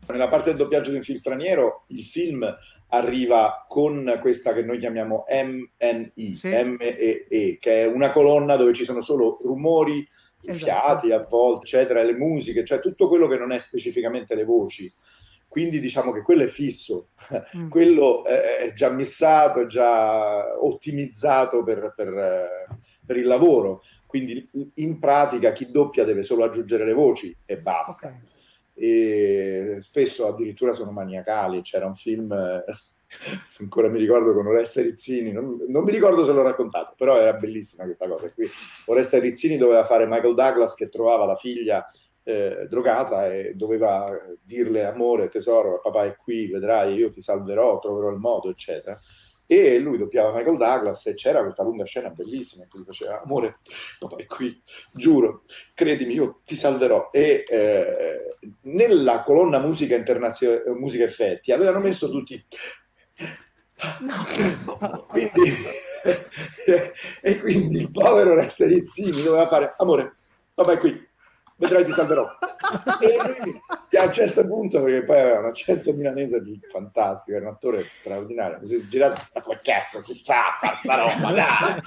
Nella parte del doppiaggio di un film straniero, il film arriva con questa che noi chiamiamo MNI, sì. M-E-E, che è una colonna dove ci sono solo rumori, esatto. fiati a volte, eccetera, le musiche, cioè tutto quello che non è specificamente le voci quindi diciamo che quello è fisso, mm. quello è già missato, è già ottimizzato per, per, per, il lavoro, quindi in pratica chi doppia deve solo aggiungere le voci e basta. Okay. E spesso addirittura sono maniacali, c'era un film ancora mi ricordo con Oreste Rizzini, non, non, mi ricordo se l'ho raccontato, però era bellissima questa cosa. Qui Oreste Rizzini doveva fare Michael Douglas che trovava la figlia eh, drogata e doveva dirle amore, tesoro, papà è qui, vedrai, io ti salverò, troverò il modo, eccetera. E lui doppiava Michael Douglas e c'era questa lunga scena bellissima in cui diceva amore, papà è qui, giuro, credimi, io ti salverò. E eh, nella colonna musica internazionale, musica effetti, avevano messo tutti No. quindi, e quindi il povero Rasterizzini doveva fare amore, vabbè qui, vedrai ti salverò. e lui a un certo punto, perché poi aveva un accento milanese di fantastico, era un attore straordinario, mi si è girato, ma come cazzo si fa a fare sta roba, dai!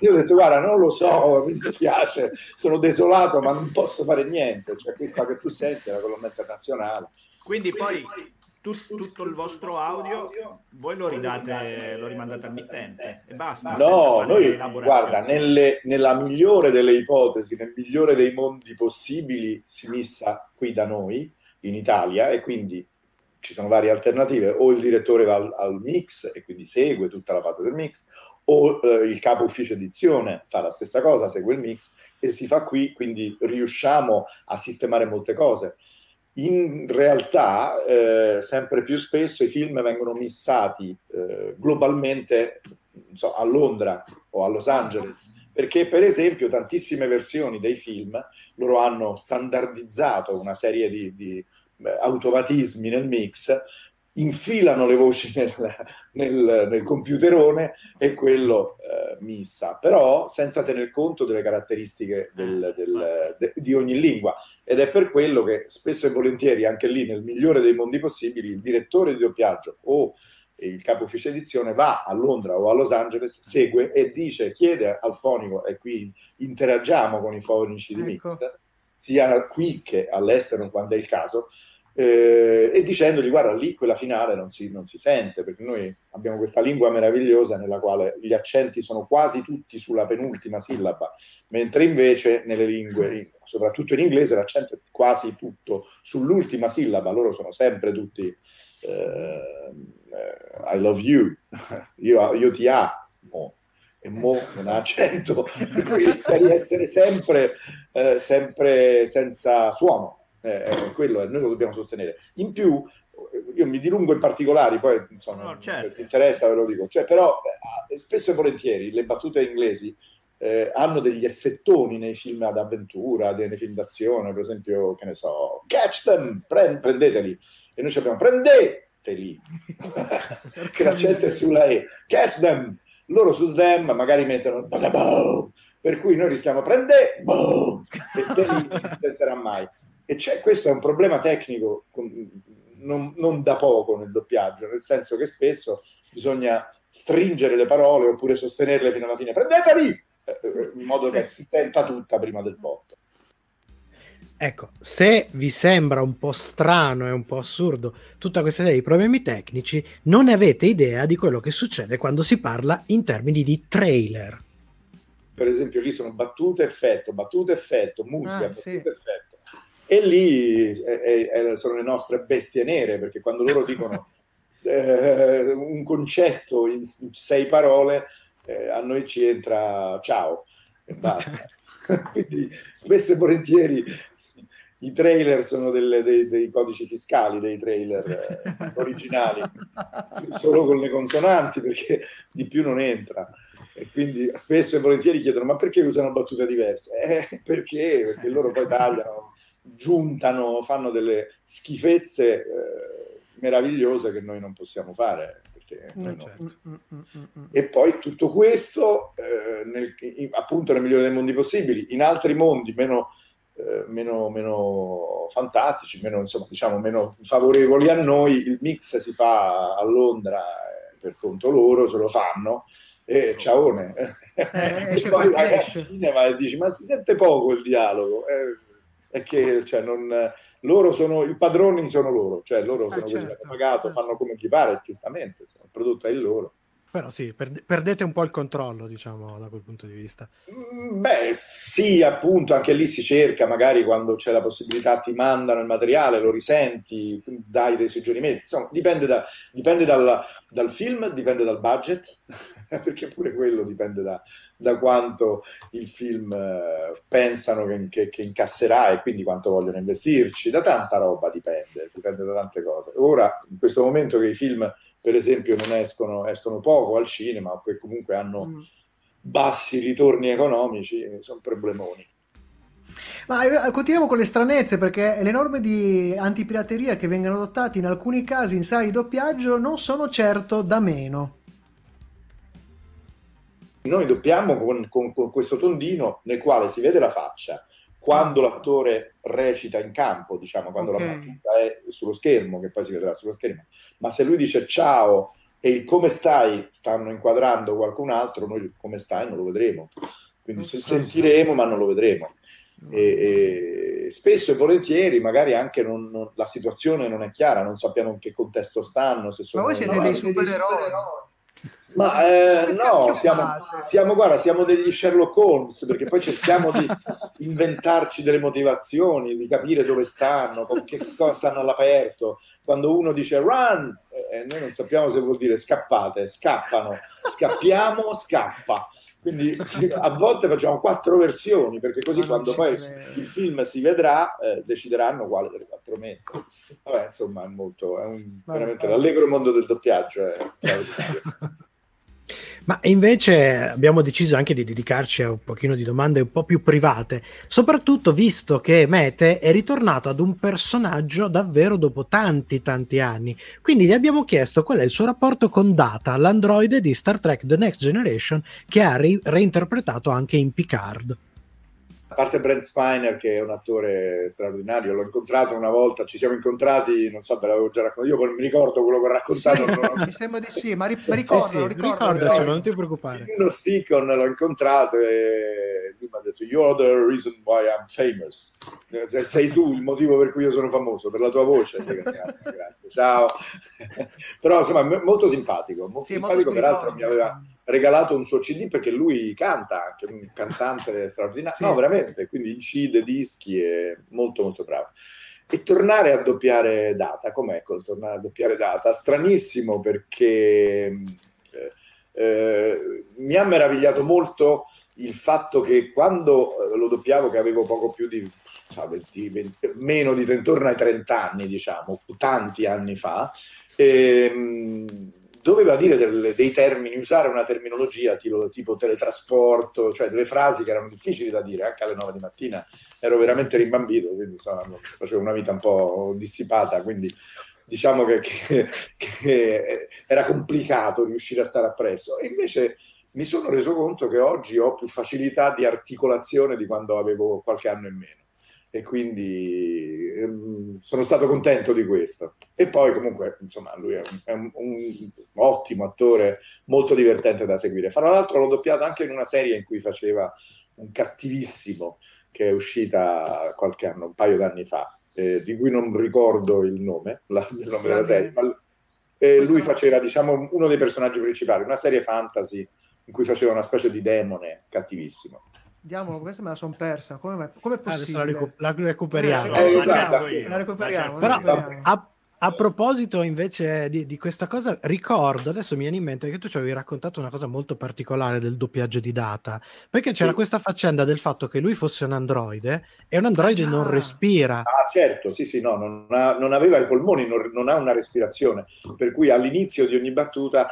io ho detto, guarda, non lo so, mi dispiace, sono desolato, ma non posso fare niente, cioè questa che tu senti è la colonna internazionale. Quindi poi tutto, tutto il vostro audio, voi lo ridate, lo rimandate al mittente e basta. No, noi, guarda, nelle, nella migliore delle ipotesi, nel migliore dei mondi possibili, si missa qui da noi, in Italia, e quindi ci sono varie alternative. O il direttore va al, al mix e quindi segue tutta la fase del mix, o eh, il capo ufficio edizione fa la stessa cosa, segue il mix e si fa qui, quindi riusciamo a sistemare molte cose in realtà eh, sempre più spesso i film vengono missati eh, globalmente so, a Londra o a Los Angeles, perché per esempio tantissime versioni dei film loro hanno standardizzato una serie di, di eh, automatismi nel mix infilano le voci nel, nel, nel computerone e quello eh, missa, però senza tener conto delle caratteristiche del, ah, del, de, di ogni lingua. Ed è per quello che spesso e volentieri, anche lì, nel migliore dei mondi possibili, il direttore di doppiaggio o il capo ufficio edizione va a Londra o a Los Angeles, segue e dice, chiede al fonico, e qui interagiamo con i fonici di ecco. mix, sia qui che all'estero quando è il caso, eh, e dicendogli guarda lì quella finale non si, non si, sente perché noi abbiamo questa lingua meravigliosa nella quale gli accenti sono quasi tutti sulla penultima sillaba mentre invece nelle lingue soprattutto in inglese l'accento è quasi tutto sull'ultima sillaba loro sono sempre tutti eh, I love you io, io ti amo e mo non ha accento rischia di essere sempre, eh, sempre senza suono eh, quello è, noi lo dobbiamo sostenere. In più, io mi dilungo in particolari, poi insomma, no, certo. se ti interessa ve lo dico, cioè, però eh, spesso e volentieri le battute inglesi eh, hanno degli effettoni nei film ad avventura, nei film d'azione, per esempio, che ne so, catch them, pre- prendeteli, e noi ci abbiamo prendeteli, che l'accento è sulla E, catch them, loro su them magari mettono per cui noi rischiamo prendere e te lì non sentirà mai. E c'è, questo è un problema tecnico non, non, da poco nel doppiaggio, nel senso che spesso bisogna stringere le parole oppure sostenerle fino alla fine. Prendeteli! Eh, eh, in modo che si senta tutta prima del botto. Ecco, se vi sembra un po' strano e un po' assurdo tutta questa serie di problemi tecnici, non avete idea di quello che succede quando si parla in termini di trailer. Per esempio, lì sono battute, effetto, battute, effetto, musica, ah, battute, sì. effetto e lì eh, eh, sono le nostre bestie nere, perché quando loro dicono eh, un concetto in sei parole, eh, a noi ci entra ciao e basta. Quindi spesso e volentieri i trailer sono delle, dei, dei, codici fiscali dei trailer eh, originali, solo con le consonanti, perché di più non entra. E quindi spesso e volentieri chiedono: ma perché usano battute diverse? Eh, perché? Perché loro poi tagliano giuntano, fanno delle schifezze eh, meravigliose che noi non possiamo fare. Mm, non... Certo. Mm, mm, e poi tutto questo, eh, nel, appunto nel migliore dei mondi possibili, in altri mondi meno, eh, meno, meno fantastici, meno, insomma, diciamo, meno favorevoli a noi, il mix si fa a Londra eh, per conto loro, se lo fanno. E ciaone, eh, e poi vai al cinema e dici: Ma si sente poco il dialogo? Eh, è che cioè, non, loro sono, i padroni sono loro, cioè loro ah, sono certo. quelli che hanno pagato, certo. fanno come gli pare, giustamente, insomma, il prodotto è il loro. Però sì, per, perdete un po' il controllo, diciamo, da quel punto di vista. Mm, beh, sì, appunto, anche lì si cerca, magari quando c'è la possibilità ti mandano il materiale, lo risenti, dai dei suggerimenti. Insomma, dipende, da, dipende dal, dal, film, dipende dal budget, perché pure quello dipende da, da quanto il film eh, pensano che, che, che, incasserà e quindi quanto vogliono investirci. Da tanta roba dipende, dipende da tante cose. Ora, in questo momento che i film per esempio non escono, escono poco al cinema o che comunque hanno mm. bassi ritorni economici, sono problemoni. Ma eh, continuiamo con le stranezze perché le norme di antipirateria che vengono adottate in alcuni casi in sala di doppiaggio non sono certo da meno. Noi doppiamo con, con, con questo tondino nel quale si vede la faccia, quando l'attore recita in campo, diciamo, quando okay. la battuta è sullo schermo, che poi si vedrà sullo schermo, ma se lui dice ciao e il come stai stanno inquadrando qualcun altro, noi come stai non lo vedremo. Quindi okay. sentiremo, ma non lo vedremo. E, e spesso e volentieri, magari anche non, non, la situazione non è chiara, non sappiamo in che contesto stanno. Se sono ma voi siete dei supereroi. Ma eh, no, siamo, siamo, guarda, siamo degli Sherlock Holmes perché poi cerchiamo di inventarci delle motivazioni, di capire dove stanno, con che cosa stanno all'aperto. Quando uno dice run, eh, noi non sappiamo se vuol dire scappate, scappano, scappiamo, scappa. Quindi a volte facciamo quattro versioni perché così quando poi il film si vedrà eh, decideranno quale delle quattro mettere. Vabbè, insomma, è molto, è un, veramente l'allegro mondo del doppiaggio è straordinario. Ma invece abbiamo deciso anche di dedicarci a un pochino di domande un po' più private, soprattutto visto che Mete è ritornato ad un personaggio davvero dopo tanti tanti anni. Quindi gli abbiamo chiesto qual è il suo rapporto con Data, l'androide di Star Trek The Next Generation che ha re- reinterpretato anche in Picard parte Brent Spiner che è un attore straordinario, l'ho incontrato una volta, ci siamo incontrati, non so, ve l'avevo già raccontato, io mi ricordo quello che ho raccontato. Sì, non... Mi sembra di sì, ma ricordo, sì, sì, ricordo, ricordacelo, non ti preoccupare. Uno Sticon l'ho incontrato e lui mi ha detto you're the reason why I'm famous. Sei tu il motivo per cui io sono famoso, per la tua voce. Grazie, ciao. Però insomma, molto simpatico, molto sì, simpatico, molto peraltro mi aveva regalato un suo CD perché lui canta, anche un cantante straordinario, sì. no veramente, quindi incide dischi, è molto molto bravo. E tornare a doppiare Data, com'è col tornare a doppiare Data? Stranissimo perché eh, eh, mi ha meravigliato molto il fatto che quando lo doppiavo, che avevo poco più di so, 20, 20, meno di intorno ai 30 anni, diciamo, tanti anni fa, ehm, doveva dire delle, dei termini, usare una terminologia tipo, tipo, teletrasporto, cioè delle frasi che erano difficili da dire anche alle 9 di mattina. Ero veramente rimbambito, quindi insomma, facevo una vita un po' dissipata, quindi diciamo che, che, che era complicato riuscire a stare appresso. E invece mi sono reso conto che oggi ho più facilità di articolazione di quando avevo qualche anno in meno e quindi ehm, sono stato contento di questo. E poi comunque, insomma, lui è, un, è un, un, ottimo attore, molto divertente da seguire. Fra l'altro l'ho doppiato anche in una serie in cui faceva un cattivissimo che è uscita qualche anno, un paio d'anni fa, eh, di cui non ricordo il nome, la, il nome della serie, ma eh, lui faceva, diciamo, uno dei personaggi principali, una serie fantasy in cui faceva una specie di demone cattivissimo. Diamolo, questa me la sono persa. Come, come è possibile? Adesso la, recu- la recuperiamo. Eh, eh, guarda, sì. La recuperiamo. Però, a, a, proposito invece di, di, questa cosa, ricordo, adesso mi viene in mente che tu ci avevi raccontato una cosa molto particolare del doppiaggio di data, perché c'era sì. questa faccenda del fatto che lui fosse un androide e un androide ah, non respira. Ah certo, sì sì, no, non, ha, non aveva i polmoni, non, non ha una respirazione, per cui all'inizio di ogni battuta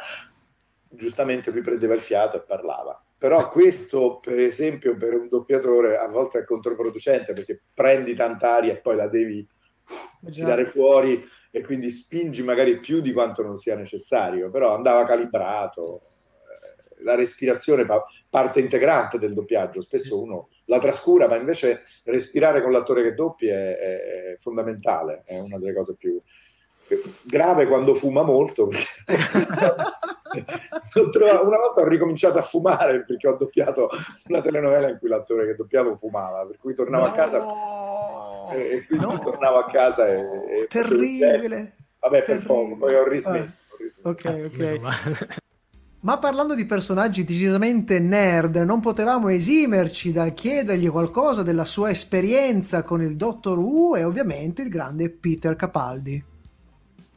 giustamente lui prendeva il fiato e parlava però questo per esempio per un doppiatore a volte è controproducente perché prendi tanta aria e poi la devi uh, tirare fuori e quindi spingi magari più di quanto non sia necessario, però andava calibrato. Eh, la respirazione fa parte integrante del doppiaggio, spesso uno la trascura, ma invece respirare con l'attore che doppi è, è fondamentale, è una delle cose più, grave quando fuma molto. una volta ho ricominciato a fumare perché ho doppiato una telenovela in cui l'attore che doppiavo fumava, per cui tornavo no. a casa e quindi no. tornavo a casa e... e Terribile! Vabbè, per Terribile. poco, poi ho rismesso. Ho rismesso. Ok, ok. Ma parlando di personaggi decisamente nerd, non potevamo esimerci dal chiedergli qualcosa della sua esperienza con il Dottor Who e ovviamente il grande Peter Capaldi.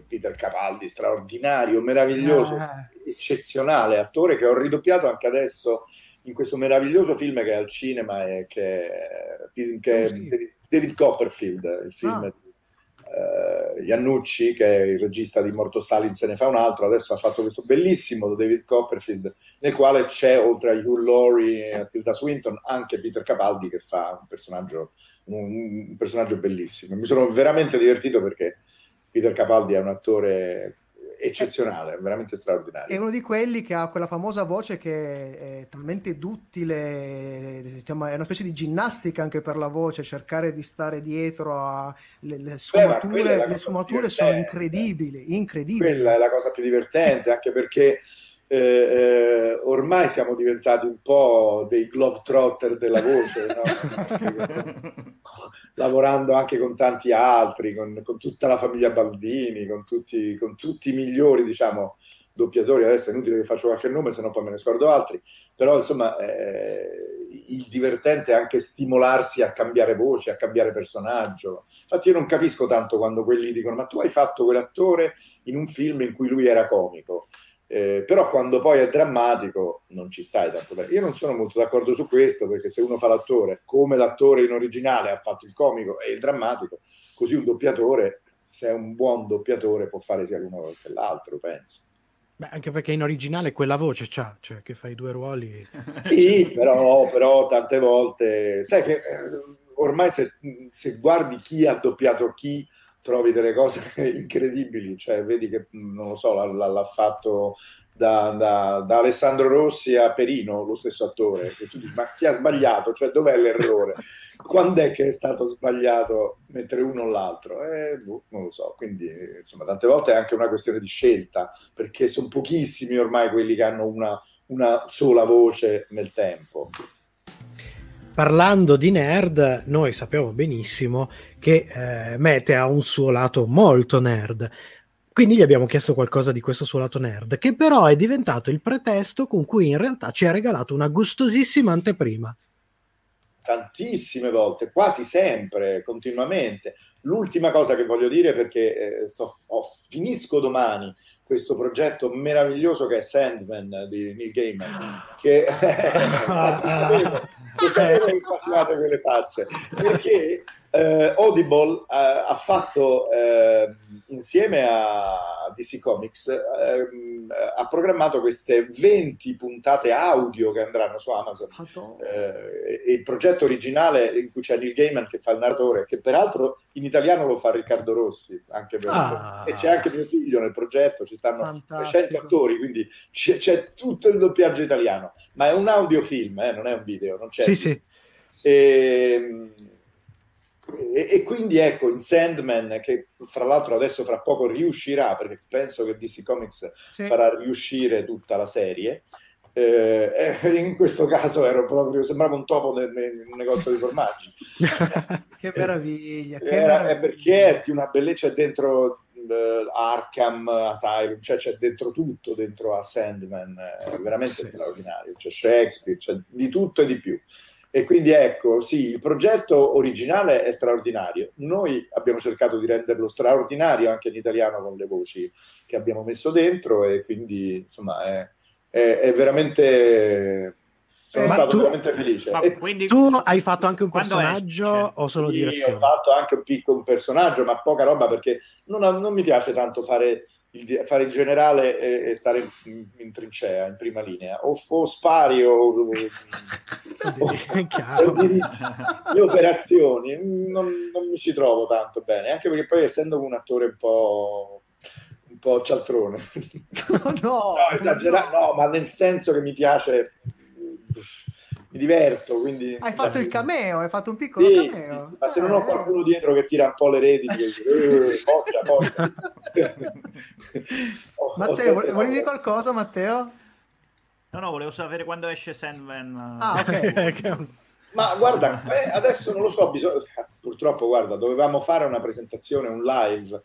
Peter Capaldi, straordinario, meraviglioso, eh. eccezionale attore che ho ridoppiato anche adesso in questo meraviglioso film che è al cinema e che, che è David Copperfield, il film ah eh, Iannucci, che è il regista di Morto Stalin, se ne fa un altro, adesso ha fatto questo bellissimo David Copperfield, nel quale c'è, oltre a Hugh Laurie e a Tilda Swinton, anche Peter Capaldi che fa un personaggio, un, un personaggio bellissimo. Mi sono veramente divertito perché Peter Capaldi è un attore eccezionale, veramente straordinario. È uno di quelli che ha quella famosa voce che è talmente duttile, diciamo, è una specie di ginnastica anche per la voce, cercare di stare dietro a le, le sfumature, Beh, le sfumature sono incredibili, incredibili. Quella è la cosa più divertente, anche perché eh, eh, ormai siamo diventati un po' dei globetrotter della voce, no? lavorando anche con tanti altri, con, con, tutta la famiglia Baldini, con tutti, con tutti i migliori, diciamo, doppiatori. Adesso è inutile che faccio qualche nome, se no poi me ne scordo altri. Però, insomma, eh, il divertente è anche stimolarsi a cambiare voce, a cambiare personaggio. Infatti io non capisco tanto quando quelli dicono ma tu hai fatto quell'attore in un film in cui lui era comico eh, però quando poi è drammatico non ci stai tanto bene. Io non sono molto d'accordo su questo perché se uno fa l'attore come l'attore in originale ha fatto il comico e il drammatico, così un doppiatore, se è un buon doppiatore, può fare sia l'uno che l'altro, penso. Beh, anche perché in originale quella voce c'ha, cioè che fai due ruoli. sì, però, però tante volte, sai che eh, ormai se, se guardi chi ha doppiato chi, trovi delle cose incredibili, cioè vedi che, non lo so, l'ha, l'ha fatto da, da, da, Alessandro Rossi a Perino, lo stesso attore, e tu dici, ma chi ha sbagliato? Cioè, dov'è l'errore? Quando è che è stato sbagliato mettere uno o l'altro? Eh, boh, non lo so, quindi, insomma, tante volte è anche una questione di scelta, perché sono pochissimi ormai quelli che hanno una, una sola voce nel tempo parlando di nerd, noi sappiamo benissimo che eh, Mete ha un suo lato molto nerd. Quindi gli abbiamo chiesto qualcosa di questo suo lato nerd, che però è diventato il pretesto con cui in realtà ci ha regalato una gustosissima anteprima. Tantissime volte, quasi sempre, continuamente. L'ultima cosa che voglio dire, perché eh, sto, oh, finisco domani questo progetto meraviglioso che è Sandman di Neil Gaiman, che lo sapevo che facevate quelle facce, perché eh, Audible eh, ha fatto eh, insieme a DC Comics ehm, ha programmato queste 20 puntate audio che andranno su Amazon. Eh, e il progetto originale in cui c'è Neil Gaiman che fa il narratore che peraltro in italiano lo fa Riccardo Rossi anche per ah. e c'è anche mio figlio nel progetto ci stanno 300 attori quindi c'è, c'è, tutto il doppiaggio italiano. Ma è un audiofilm eh, non è un video non c'è. Sì, sì. E, ehm, e, e, quindi ecco in Sandman che fra l'altro adesso fra poco riuscirà perché penso che DC Comics sì. farà riuscire tutta la serie. Eh, in questo caso ero proprio sembrava un topo nel, nel negozio di formaggi. Che meraviglia, che Era, meraviglia. perché è di una bellezza dentro uh, Arkham Asylum cioè c'è dentro tutto dentro a Sandman è veramente straordinario. C'è Shakespeare c'è di tutto e di più e quindi ecco, sì, il progetto originale è straordinario. Noi abbiamo cercato di renderlo straordinario anche in italiano con le voci che abbiamo messo dentro e quindi insomma è, è, è veramente sono ma stato tu, veramente felice. Quindi, tu hai fatto anche un personaggio o solo sì, direzione? Ho fatto anche un piccolo personaggio, ma poca roba perché non, non mi piace tanto fare il, fare il generale e, e stare in, in, trincea, in prima linea, o, o spari o, o, o le operazioni, non, non, mi ci trovo tanto bene, anche perché poi essendo un attore un po', un po cialtrone, no, no, no, esagerato, no, ma nel senso che mi piace mi diverto. Quindi, hai fatto cioè, il cameo, hai fatto un piccolo sì, cameo. Sì, sì. Ma se non ho eh. qualcuno dietro che tira un po' le reti, eh, poggia, poggia. Matteo, volevi dire qualcosa, Matteo? No, no, volevo sapere quando esce Sandman. Ah, ok. Ma guarda, eh, adesso non lo so, bisogna, purtroppo, guarda, dovevamo fare una presentazione, un live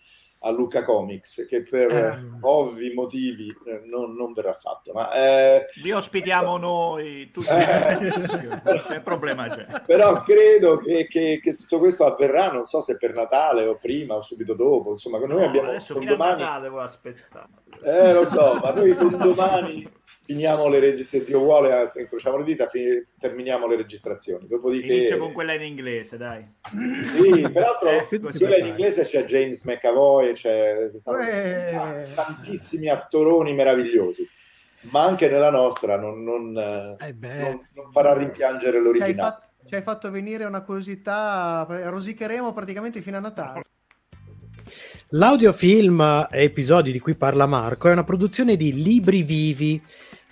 a Luca Comics che per eh. ovvi motivi eh, non, non, verrà fatto. Ma, eh, Vi ospitiamo noi, tutti. Eh, problema c'è? Però credo che, che, che, tutto questo avverrà, non so se per Natale o prima o subito dopo, insomma, noi no, abbiamo... Adesso fino domani... a Natale devo aspettare. Eh, lo so, ma noi con domani finiamo le registrazioni, se Dio vuole, eh, incrociamo le dita, fin- terminiamo le registrazioni. Dopodiché... Inizio con quella in inglese, dai. Sì, peraltro eh, quella in inglese c'è James McAvoy, c'è eh... tantissimi attoroni meravigliosi. Ma anche nella nostra non, non, eh non, non farà rimpiangere l'originale. Ci hai, fatto, ci hai fatto venire una curiosità, rosicheremo praticamente fino a Natale. L'audiofilm episodi di cui parla Marco è una produzione di Libri Vivi,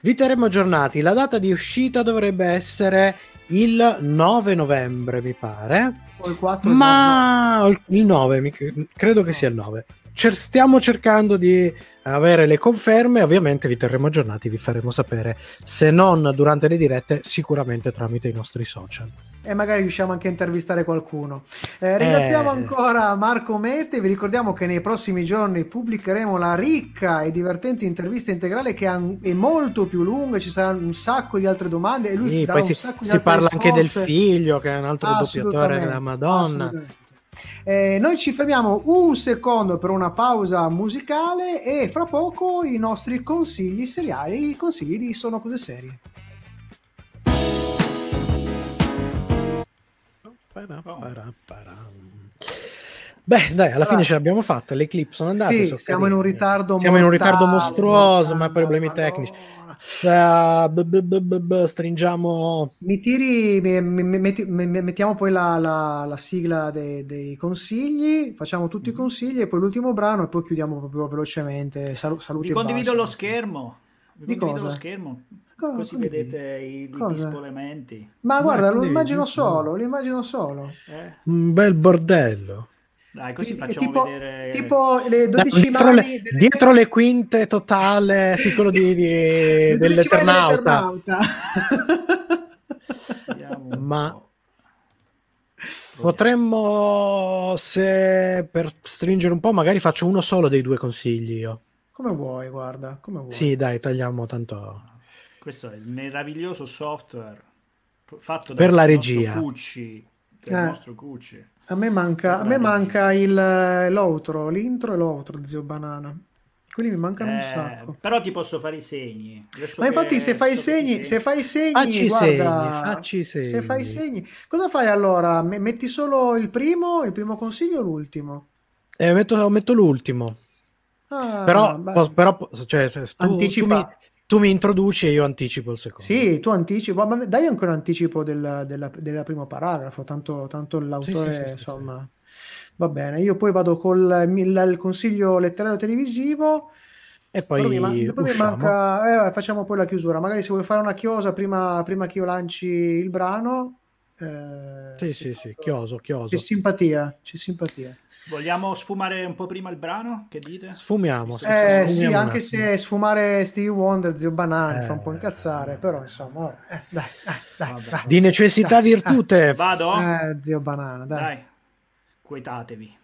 vi terremo aggiornati. La data di uscita dovrebbe essere il 9 novembre, mi pare. O il 4 Ma il 9, credo che sia il 9. stiamo cercando di avere le conferme, ovviamente vi terremo aggiornati, vi faremo sapere, se non durante le dirette, sicuramente tramite i nostri social e magari riusciamo anche a intervistare qualcuno. Eh, ringraziamo eh. ancora Marco Mete, vi ricordiamo che nei prossimi giorni pubblicheremo la ricca e divertente intervista integrale che è molto più lunga, ci saranno un sacco di altre domande e lui sì, darà si, si parla risposte. anche del figlio che è un altro doppiatore della Madonna. Eh, noi ci fermiamo un secondo per una pausa musicale e fra poco i nostri consigli seriali, i consigli di Sono Cose Serie. Beh, dai, alla fine ce l'abbiamo fatta. Le clip sono andate. Sì, siamo in un ritardo Siamo in un ritardo mostruoso, ma problemi madonna. tecnici. B- b- b- stringiamo. Mi tiri, mi, mi, metti, mettiamo poi la, la, la sigla dei, dei, consigli, facciamo tutti i mm. consigli e poi l'ultimo brano e poi chiudiamo proprio velocemente. Sal- saluti. Vi condivido lo schermo. Vi di condivido cosa? lo schermo. Co- Così vedete i, i dispolementi. Ma guarda, lo immagino solo, lo immagino solo. Eh? Un bel bordello. Dai, così facciamo tipo, vedere... Tipo le 12 dietro, le, delle... dietro le quinte totale, sicuro di, di dell'Eternauta. Ma potremmo, se per stringere un po', magari faccio uno solo dei due consigli io. Come vuoi, guarda, come vuoi. Sì, dai, tagliamo tanto questo è il meraviglioso software fatto per la regia. Cucci, eh. il nostro Cucci. A me manca, a me manca il, l'outro, l'intro e l'outro, zio Banana. Quelli mi mancano eh, un sacco. Però ti posso fare i segni. Ma infatti se fai i segni, se fai i segni, facci guarda, segni, facci segni. Se fai i segni, cosa fai allora? Metti solo il primo, il primo consiglio o l'ultimo? Eh, metto, metto l'ultimo. Ah, però, però cioè, tu. Tu mi, tu mi introduci e io anticipo il secondo. Sì, tu anticipi, ma dai anche un anticipo del, della, della primo paragrafo, tanto, tanto l'autore, sì, sì, sì, insomma, va bene. Io poi vado col il, consiglio letterario televisivo. E poi, mi, mi manca, eh, facciamo poi la chiusura. Magari se vuoi fare una chiosa prima, prima che io lanci il brano. Eh, sì, sì, sì, chioso, chioso. C'è simpatia, c'è simpatia. Vogliamo sfumare un po' prima il brano? Che dite? Sfumiamo. Eh, sì, anche se sfumare Stevie Wonder, zio Banana, eh, fa un po' incazzare, però insomma, eh, dai, dai, dai, Di necessità dai, virtute. Vado? Eh, zio Banana, dai. dai. Quetatevi.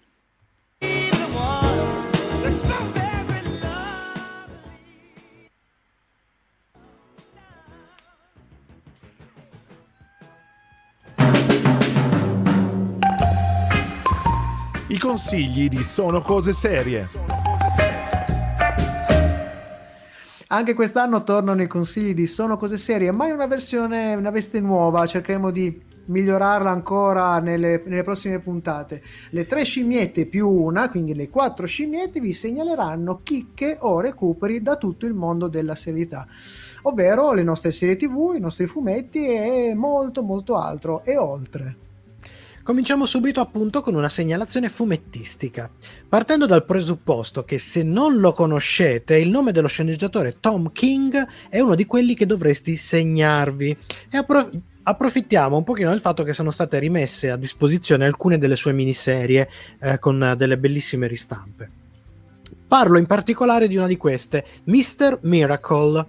I consigli di Sono Cose Serie. Anche quest'anno tornano i consigli di Sono Cose Serie, ma in una versione, una veste nuova. Cercheremo di migliorarla ancora nelle, nelle, prossime puntate. Le tre scimmiette più una, quindi le quattro scimmiette, vi segnaleranno chicche o recuperi da tutto il mondo della serietà, ovvero le nostre serie tv, i nostri fumetti e molto molto altro e oltre. Cominciamo subito appunto con una segnalazione fumettistica, partendo dal presupposto che se non lo conoscete, il nome dello sceneggiatore Tom King è uno di quelli che dovresti segnarvi. E appro- approfittiamo un pochino del fatto che sono state rimesse a disposizione alcune delle sue miniserie eh, con delle bellissime ristampe. Parlo in particolare di una di queste, Mr. Miracle.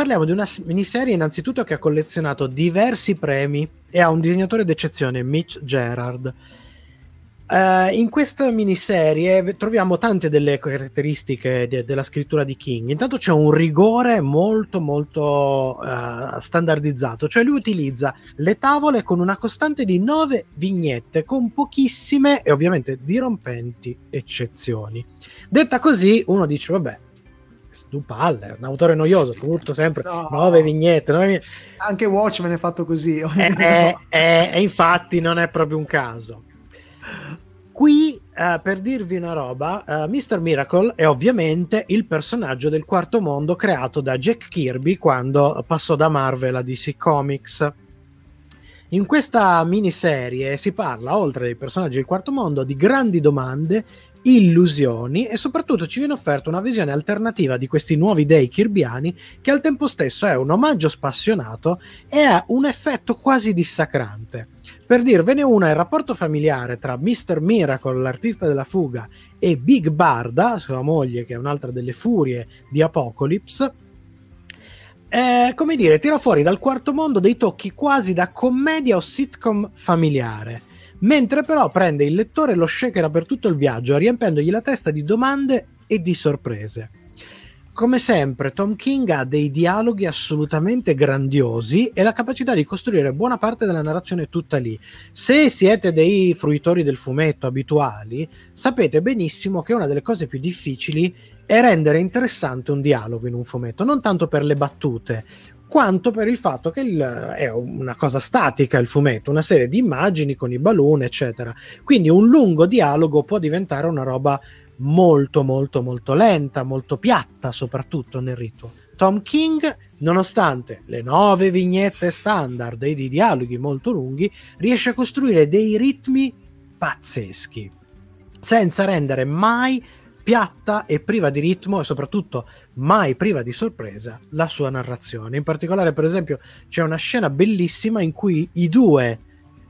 Parliamo di una miniserie innanzitutto che ha collezionato diversi premi e ha un disegnatore d'eccezione, Mitch Gerard. Uh, in questa miniserie troviamo tante delle caratteristiche de- della scrittura di King. Intanto c'è un rigore molto molto uh, standardizzato, cioè lui utilizza le tavole con una costante di nove vignette con pochissime e ovviamente dirompenti eccezioni. Detta così, uno dice vabbè, è un autore noioso, tutto sempre no. nove vignette, nove vignette. Anche Watchmen è fatto così. E eh, eh, eh, infatti non è proprio un caso. Qui, eh, per dirvi una roba, uh, Mr. Miracle è ovviamente il personaggio del quarto mondo creato da Jack Kirby quando passò da Marvel a DC Comics. In questa miniserie si parla, oltre ai personaggi del quarto mondo, di grandi domande illusioni e soprattutto ci viene offerta una visione alternativa di questi nuovi dei kirbiani che al tempo stesso è un omaggio spassionato e ha un effetto quasi dissacrante. Per dirvene una, il rapporto familiare tra Mr. Miracle, l'artista della fuga, e Big Barda, sua moglie, che è un'altra delle furie di Apocalypse, eh, come dire, tira fuori dal quarto mondo dei tocchi quasi da commedia o sitcom familiare mentre però prende il lettore e lo shakera per tutto il viaggio, riempendogli la testa di domande e di sorprese. Come sempre, Tom King ha dei dialoghi assolutamente grandiosi e la capacità di costruire buona parte della narrazione tutta lì. Se siete dei fruitori del fumetto abituali, sapete benissimo che una delle cose più difficili è rendere interessante un dialogo in un fumetto, non tanto per le battute, quanto per il fatto che il, è una cosa statica il fumetto, una serie di immagini con i balloon, eccetera. Quindi un lungo dialogo può diventare una roba molto molto molto lenta, molto piatta, soprattutto nel ritmo. Tom King, nonostante le nove vignette standard e i dialoghi molto lunghi, riesce a costruire dei ritmi pazzeschi, senza rendere mai piatta e priva di ritmo e soprattutto mai priva di sorpresa la sua narrazione. In particolare, per esempio, c'è una scena bellissima in cui i due,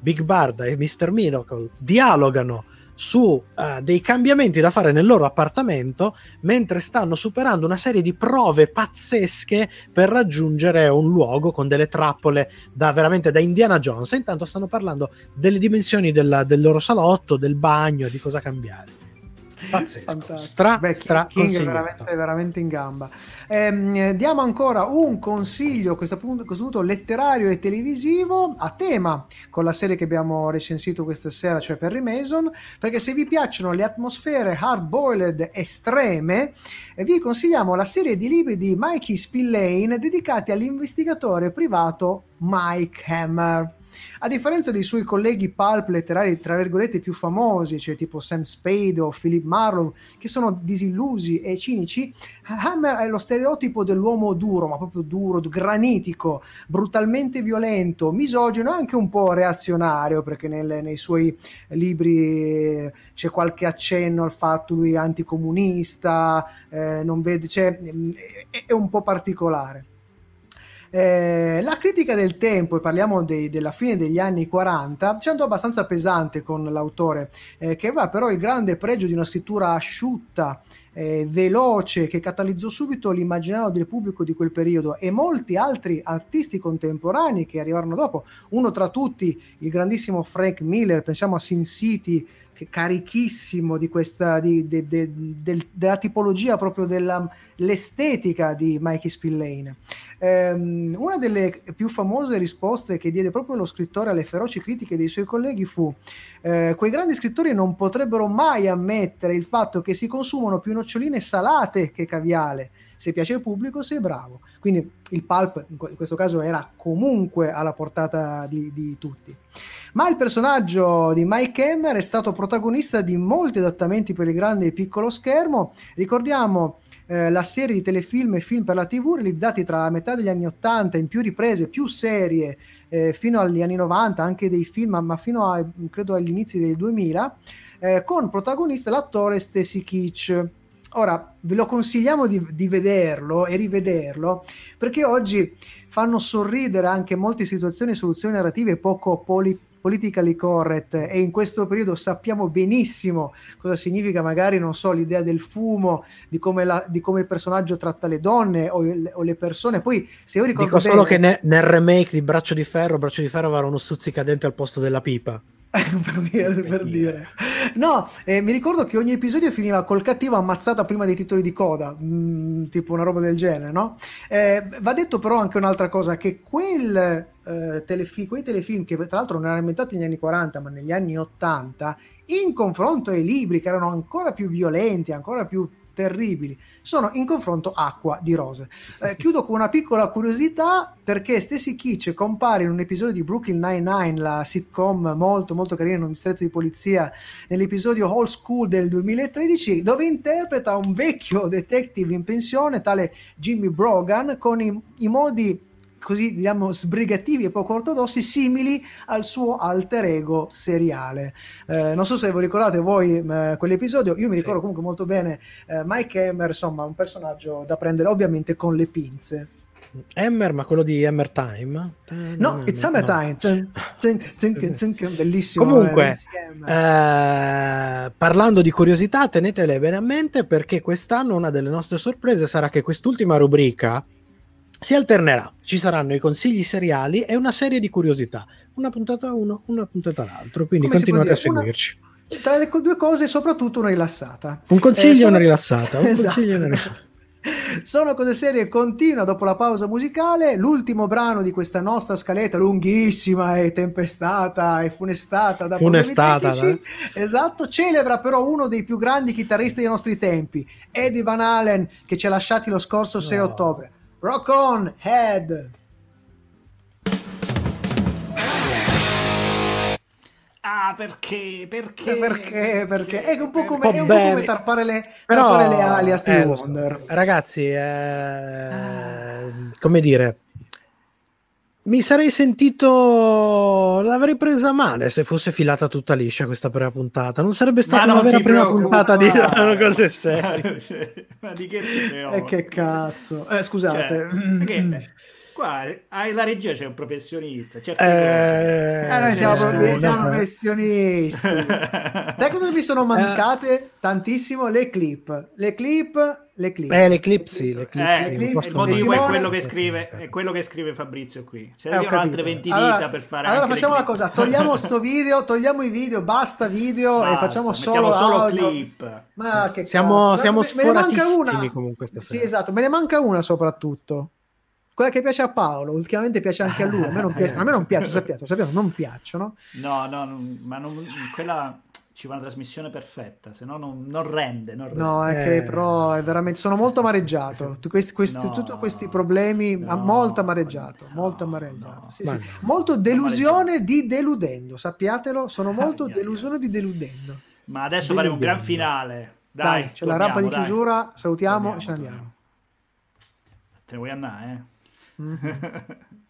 Big Barda e Mr. Miracle, dialogano su uh, dei cambiamenti da fare nel loro appartamento mentre stanno superando una serie di prove pazzesche per raggiungere un luogo con delle trappole da veramente da Indiana Jones. Intanto stanno parlando delle dimensioni della, del loro salotto, del bagno, di cosa cambiare. Pazzesco. Stra, Beh, stra King è veramente, veramente in gamba. Eh, diamo ancora un consiglio, a questo, punto, a questo punto letterario e televisivo, a tema con la serie che abbiamo recensito questa sera, cioè Perry Mason, perché se vi piacciono le atmosfere hard-boiled estreme, eh, vi consigliamo la serie di libri di Mikey Spillane dedicati all'investigatore privato Mike Hammer. A differenza dei suoi colleghi pulp letterari, tra virgolette, più famosi, cioè tipo Sam Spade o Philip Marlowe, che sono disillusi e cinici, Hammer è lo stereotipo dell'uomo duro, ma proprio duro, granitico, brutalmente violento, misogino e anche un po' reazionario, perché nel, nei suoi libri c'è qualche accenno al fatto lui è anticomunista, eh, non vede, cioè, è, è un po' particolare. Eh, la critica del tempo, e parliamo dei, della fine degli anni 40, ci andò abbastanza pesante con l'autore, eh, che aveva però il grande pregio di una scrittura asciutta, eh, veloce, che catalizzò subito l'immaginario del pubblico di quel periodo e molti altri artisti contemporanei che arrivarono dopo. Uno tra tutti, il grandissimo Frank Miller, pensiamo a Sin City, carichissimo di questa, di, de, de, del, della tipologia proprio dell'estetica di Mikey Spillane. Um, una delle più famose risposte che diede proprio lo scrittore alle feroci critiche dei suoi colleghi fu eh, quei grandi scrittori non potrebbero mai ammettere il fatto che si consumano più noccioline salate che caviale se piace al pubblico sei bravo. Quindi il pulp in questo caso era comunque alla portata di, di tutti. Ma il personaggio di Mike Hammer è stato protagonista di molti adattamenti per il grande e piccolo schermo. Ricordiamo eh, la serie di telefilm e film per la TV realizzati tra la metà degli anni 80 in più riprese, più serie, eh, fino agli anni 90, anche dei film, ma fino a credo agli inizi del 2000, eh, con protagonista l'attore Stacy Keach Ora, ve lo consigliamo di, di, vederlo e rivederlo perché oggi fanno sorridere anche molte situazioni e soluzioni narrative poco poli, politically correct e in questo periodo sappiamo benissimo cosa significa magari, non so, l'idea del fumo, di come, la, di come il personaggio tratta le donne o, o, le persone. Poi, se io ricordo Dico solo bene, che ne, nel remake di Braccio di Ferro, Braccio di Ferro aveva uno stuzzicadente al posto della pipa. per dire, per dire. No, eh, mi ricordo che ogni episodio finiva col cattivo ammazzata prima dei titoli di coda, mm, tipo una roba del genere, no? Eh, va detto però anche un'altra cosa, che quel, eh, telefi- quei telefilm, che tra l'altro non erano inventati negli anni 40, ma negli anni 80, in confronto ai libri che erano ancora più violenti, ancora più terribili, sono in confronto acqua di rose. Eh, chiudo con una piccola curiosità perché Stacy Kitsch compare in un episodio di Brooklyn Nine-Nine, la sitcom molto molto carina in un distretto di polizia, nell'episodio Hall School del 2013, dove interpreta un vecchio detective in pensione, tale Jimmy Brogan, con i, i modi così diciamo sbrigativi e poco ortodossi simili al suo alter ego seriale eh, non so se vi ricordate voi eh, quell'episodio io mi ricordo sì. comunque molto bene eh, Mike Hammer insomma un personaggio da prendere ovviamente con le pinze Hammer, ma quello di Hammer Time? No, It's Hammer no. Time. Bellissimo. Comunque, eh, parlando di curiosità, tenetele bene a mente perché quest'anno una delle nostre sorprese sarà che quest'ultima rubrica si alternerà, ci saranno i consigli seriali e una serie di curiosità, una puntata a uno, una puntata all'altro, quindi Come continuate a seguirci. Una, tra le due cose, soprattutto una rilassata. Un consiglio e eh, sono... una rilassata. Un esatto. consiglio una rilassata. Sono cose serie continua dopo la pausa musicale. L'ultimo brano di questa nostra scaletta lunghissima e tempestata e funestata da funestata, esatto, celebra però uno dei più grandi chitarristi dei nostri tempi, Eddie Van Halen, che ci ha lasciati lo scorso 6 ottobre. Rock on, head! Ah, perché? Perché? Perché? Perché? È un po' come, è un po come tarpare, le, Però, tarpare le ali a Steve eh, Wonder. Ragazzi, eh, ah. come dire, mi sarei sentito. L'avrei presa male se fosse filata tutta liscia questa prima puntata. Non sarebbe stata una vera prima puntata di cose serie. Ma di che E che cazzo? Eh, scusate. Cioè, che, qua hai la regia c'è un professionista. Certo eh, eh, noi siamo, sì, siamo professionisti. Sai cosa mi sono mancate eh. tantissimo? Le clip. Le clip le clip. Eh, le clip sì, le clip, eh, sì, clip, il motivo è quello, che scrive, è quello che scrive Fabrizio qui. Cioè, eh, altre 20 allora, dita per fare Allora facciamo una cosa, togliamo sto video, togliamo i video, basta video basta, e facciamo solo, solo clip. Ma che siamo, siamo sforatissimi comunque stasera. Sì, esatto, me ne manca una soprattutto. Quella che piace a Paolo, ultimamente piace anche a lui. A me non piace, a me non piace sappiate, sappiate, non piacciono. No, no, ma non, quella ci va una trasmissione perfetta, se no non, non, rende, non rende. No, è che eh. però è veramente sono molto amareggiato. Questi, questi, no, tutti questi problemi, no, molto amareggiato, no, molto amareggiato. Sì, sì. Molto delusione di deludendo, sappiatelo, sono molto ah, delusione di deludendo. Ma adesso faremo un gran finale. Dai, dai c'è la rappa di chiusura, salutiamo e ce ne andiamo. Te ne vuoi andare, eh?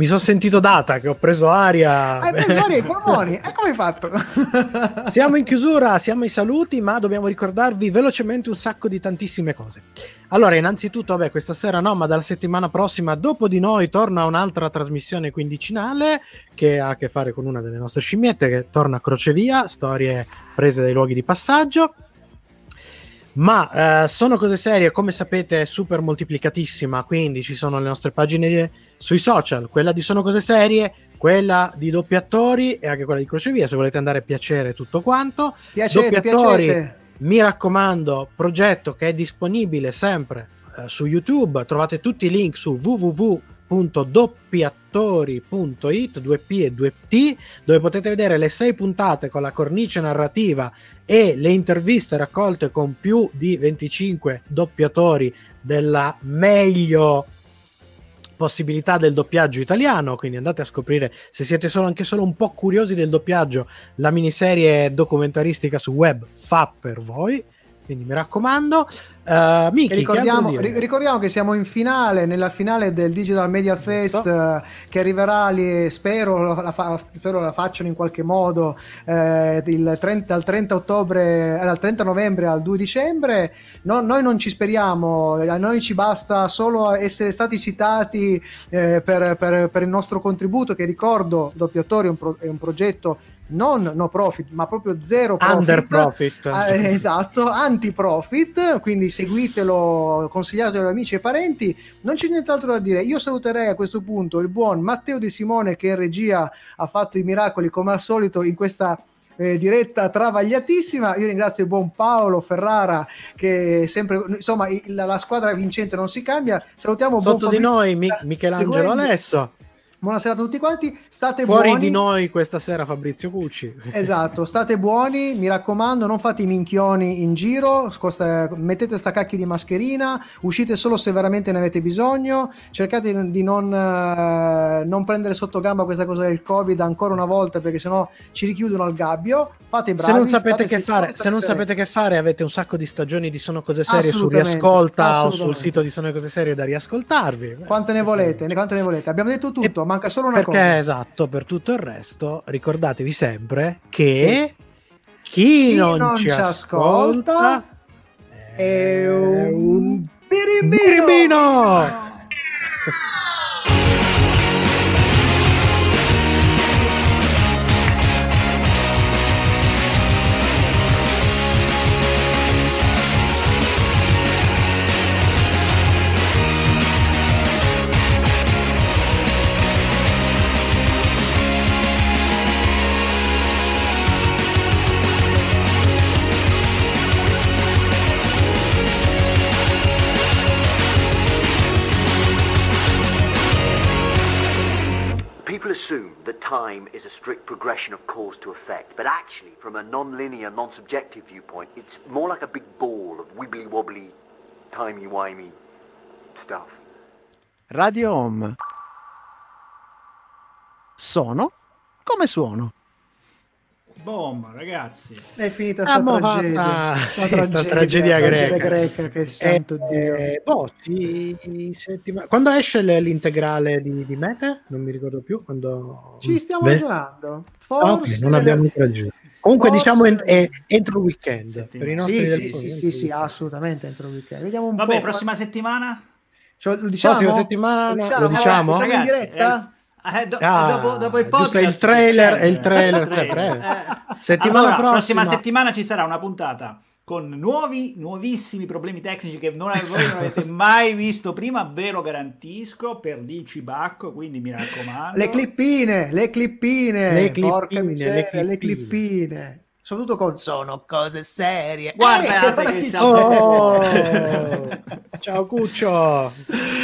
Mi sono sentito data che ho preso aria. Hai preso aria ai polmoni, e come hai fatto? siamo in chiusura, siamo ai saluti, ma dobbiamo ricordarvi velocemente un sacco di tantissime cose. Allora, innanzitutto, vabbè, questa sera no, ma dalla settimana prossima, dopo di noi, torna un'altra trasmissione quindicinale che ha a che fare con una delle nostre scimmiette che torna a Crocevia, storie prese dai luoghi di passaggio. Ma eh, sono cose serie, come sapete, super moltiplicatissima, quindi ci sono le nostre pagine di sui social, quella di Sono Cose Serie, quella di Doppi Attori e anche quella di Crocevia, se volete andare a piacere tutto quanto. Piacete, Doppi Attori, piacete. mi raccomando, progetto che è disponibile sempre eh, su YouTube, trovate tutti i link su www.doppiattori.it 2P e 2T dove potete vedere le sei puntate con la cornice narrativa e le interviste raccolte con più di 25 doppiatori della meglio possibilità del doppiaggio italiano, quindi andate a scoprire se siete solo, anche solo un po' curiosi del doppiaggio, la miniserie documentaristica su web fa per voi. Quindi mi raccomando. Uh, Miki, ricordiamo, che ricordiamo, che siamo in finale, nella finale del Digital Media Fest uh, che arriverà lì, spero la, fa, spero la facciano in qualche modo eh, il 30, dal 30 ottobre, eh, dal 30 novembre al 2 dicembre. No, noi non ci speriamo, a noi ci basta solo essere stati citati eh, per, per, per, il nostro contributo che ricordo, Doppiatori è un, pro, è un progetto non no profit, ma proprio zero profit. Under profit. Eh, esatto, anti profit, quindi seguitelo, consigliatelo agli amici e parenti. Non c'è nient'altro da dire. Io saluterei a questo punto il buon Matteo De Simone che in regia ha fatto i miracoli come al solito in questa eh, diretta travagliatissima. Io ringrazio il buon Paolo Ferrara che sempre, insomma, la, la squadra vincente non si cambia. Salutiamo sotto di noi Mi- Michelangelo Alesso. Buonasera a tutti quanti, state Fuori buoni. di noi questa sera Fabrizio Cucci. Esatto, state buoni, mi raccomando, non fate i minchioni in giro, scosta, mettete sta cacchio di mascherina, uscite solo se veramente ne avete bisogno, cercate di non, uh, non prendere sotto gamba questa cosa del Covid ancora una volta perché sennò ci richiudono al gabbio, fate bravi. Se non sapete, che fare, se non sapete che fare, avete un sacco di stagioni di Sono Cose Serie su Riascolta o sul sito di Sono Cose Serie da riascoltarvi. Quante ne volete? Quante ne volete? Abbiamo detto tutto. E manca solo una perché, cosa. esatto, per tutto il resto, ricordatevi sempre che chi, chi non, non, ci ascolta, ascolta è un birimbino. birimbino! that time is a strict progression of cause to effect, but actually, from a non-linear, non-subjective viewpoint, it's more like a big ball of wibbly-wobbly, timey-wimey stuff. Radio Home. Sono come suono. Boom, ragazzi. È finita sta ah, tragedia. Ah, sì, tragedia, tragedia greca. greca. Che santo eh, Dio. Eh, boh, ci, settima... Quando esce l'integrale di, di Mete? Non mi ricordo più. Quando... Ci stiamo Beh... ragionando. Forse... Ah, okay, non abbiamo ragione. Comunque Forse... diciamo è, è entro il weekend. Per i nostri sì, sì, sì, sì, sì, assolutamente entro il weekend. Vediamo un Vabbè, po'. prossima settimana? Cioè, lo diciamo? Prossima settimana, lo diciamo? Lo diciamo? Ragazzi, in diretta? Eh eh, do, ah, dopo, dopo, il podcast il trailer, è il trailer, trailer. Eh, settimana allora, prossima. prossima settimana ci sarà una puntata con nuovi, nuovissimi problemi tecnici che non, voi non avete mai visto prima, ve lo garantisco, per DC Bacco, quindi mi raccomando. Le clippine, le clippine, le clippine, miseria, le clippine. Le clippine soprattutto con sono cose serie. Guardate eh, che siamo... oh! Ciao Cuccio.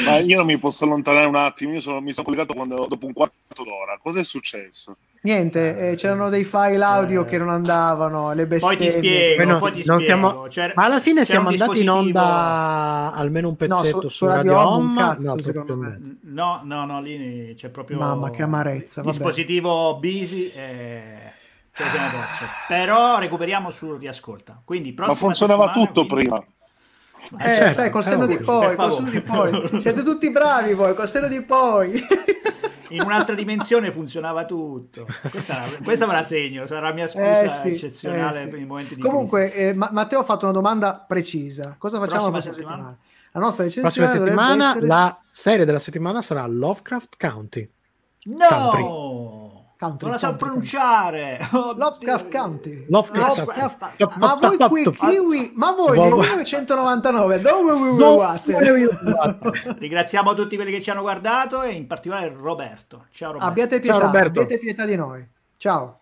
Ma io non mi posso allontanare un attimo, io sono, mi sono collegato quando, dopo un quarto d'ora. Cosa è successo? Niente, eh, c'erano dei file audio eh. che non andavano, le bestemmie. Poi ti spiego, no, poi ti spiego. Chiamo... Ma alla fine siamo andati in onda almeno un pezzetto no, su, su, Radio, Radio Home. Cazzo, no, no, no, no, lì c'è proprio... Mamma, che amarezza. Dispositivo vabbè. busy e ce la siamo perso. Però recuperiamo sul riascolta. Quindi, Ma funzionava tutto quindi... prima. Eh, eh certo, sai, col senno di poi, col senno di poi. Siete tutti bravi voi, col senno di poi. In un'altra dimensione funzionava tutto. Questa, questa me la segno, sarà la mia scusa eh sì, eccezionale eh sì. per i momenti di Comunque, eh, Matteo ha fatto una domanda precisa. Cosa facciamo la prossima settimana? settimana? La nostra recensione prossima settimana, essere... la serie della settimana sarà Lovecraft County. No! Country. Country, non la so pronunciare. Lovecraft County. Lovecraft. Lovecraft. Ma voi qui kiwi, ma voi nel 1999 dove vi Ringraziamo tutti quelli che ci hanno guardato e in particolare Roberto. Ciao Roberto. Abbiate pietà, Ciao Roberto. abbiate pietà di noi. Ciao.